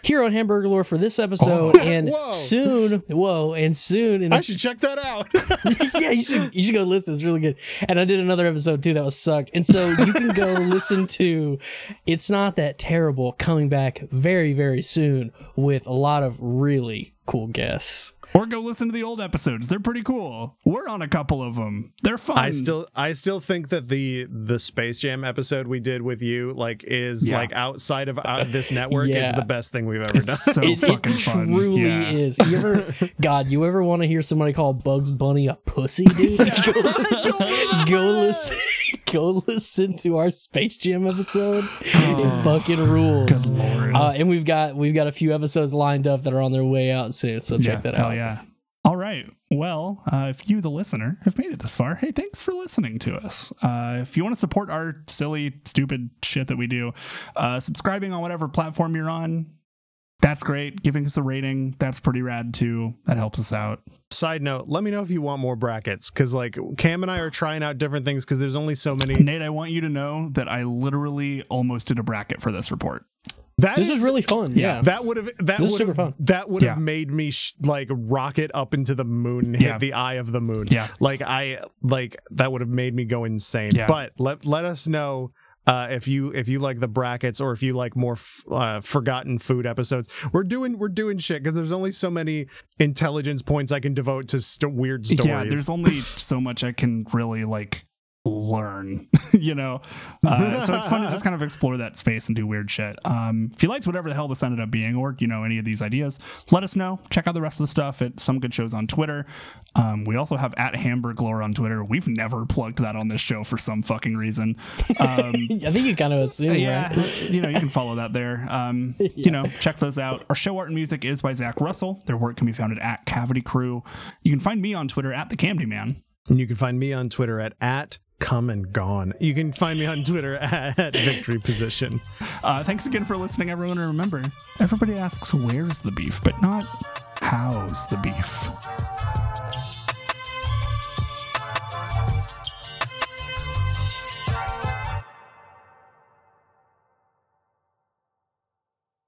[SPEAKER 3] here on Hamburglore for this episode, oh, (laughs) and
[SPEAKER 2] Whoa.
[SPEAKER 3] soon, whoa, and soon, and
[SPEAKER 2] I should check that out. (laughs) (laughs)
[SPEAKER 3] yeah, you should you should go listen. It's really good. And I did another episode too that was sucked. And so you can go listen to It's Not That Terrible coming back very, very soon with a lot of really cool guests.
[SPEAKER 1] Or go listen to the old episodes. They're pretty cool. We're on a couple of them. They're fun.
[SPEAKER 2] I still I still think that the the Space Jam episode we did with you like is
[SPEAKER 1] Yeah.
[SPEAKER 2] like outside of uh, this network. It's the best thing we've ever done.
[SPEAKER 1] So (laughs)
[SPEAKER 3] it,
[SPEAKER 1] fucking
[SPEAKER 3] it
[SPEAKER 1] fun.
[SPEAKER 3] truly
[SPEAKER 1] Yeah.
[SPEAKER 3] is. You ever, (laughs) God, you ever want to hear somebody call Bugs Bunny a pussy, dude? (laughs) go listen, go listen, (laughs) go listen to our Space Jam episode. it fucking rules. Uh, and we've got we've got a few episodes lined up that are on their way out soon. So check
[SPEAKER 1] yeah,
[SPEAKER 3] that
[SPEAKER 1] hell
[SPEAKER 3] out.
[SPEAKER 1] yeah. All right. Well, uh, if you, the listener, have made it this far, hey, thanks for listening to us. Uh, if you want to support our silly, stupid shit that we do, uh, subscribing on whatever platform you're on, that's great. Giving us a rating, that's pretty rad too. That helps us out.
[SPEAKER 2] Side note: Let me know if you want more brackets because like Cam and I are trying out different things because there's only so many.
[SPEAKER 1] Nate, I want you to know that I literally almost did a bracket for this report.
[SPEAKER 2] That
[SPEAKER 3] This is really fun.
[SPEAKER 1] Yeah.
[SPEAKER 3] Yeah.
[SPEAKER 2] That would have that
[SPEAKER 3] This
[SPEAKER 2] would
[SPEAKER 3] super
[SPEAKER 2] have
[SPEAKER 3] fun.
[SPEAKER 2] that would have
[SPEAKER 1] Yeah.
[SPEAKER 2] made me sh- like rocket up into the moon, hit
[SPEAKER 1] Yeah.
[SPEAKER 2] the eye of the moon.
[SPEAKER 1] Yeah.
[SPEAKER 2] like I like that would have made me go insane.
[SPEAKER 1] Yeah.
[SPEAKER 2] But let let us know uh, if you if you like the brackets or if you like more f- uh, forgotten food episodes. We're doing we're doing shit because there's only so many intelligence points I can devote to st- weird stories.
[SPEAKER 1] Yeah, there's only so much I can really like learn, (laughs) you know. Uh, so it's fun to just kind of explore that space and do weird shit. Um, if you liked whatever the hell this ended up being, or you know any of these ideas, let us know. Check out the rest of the stuff at some good shows on Twitter. Um, we also have at Hamburglore on Twitter. We've never plugged that on this show for some fucking reason. Um, (laughs)
[SPEAKER 3] I think you kind of assume,
[SPEAKER 1] yeah,
[SPEAKER 3] right? (laughs)
[SPEAKER 1] you know, you can follow that there. Um, You know, check those out. Our show art and music is by Zach Russell. Their work can be found at Cavity Crew. You can find me on Twitter at the Camdy Man.
[SPEAKER 2] And you can find me on Twitter at at come and gone. You can find me on Twitter (laughs) at victory position.
[SPEAKER 1] Uh, thanks again for listening, everyone. And remember, everybody asks, where's the beef, but not how's the beef.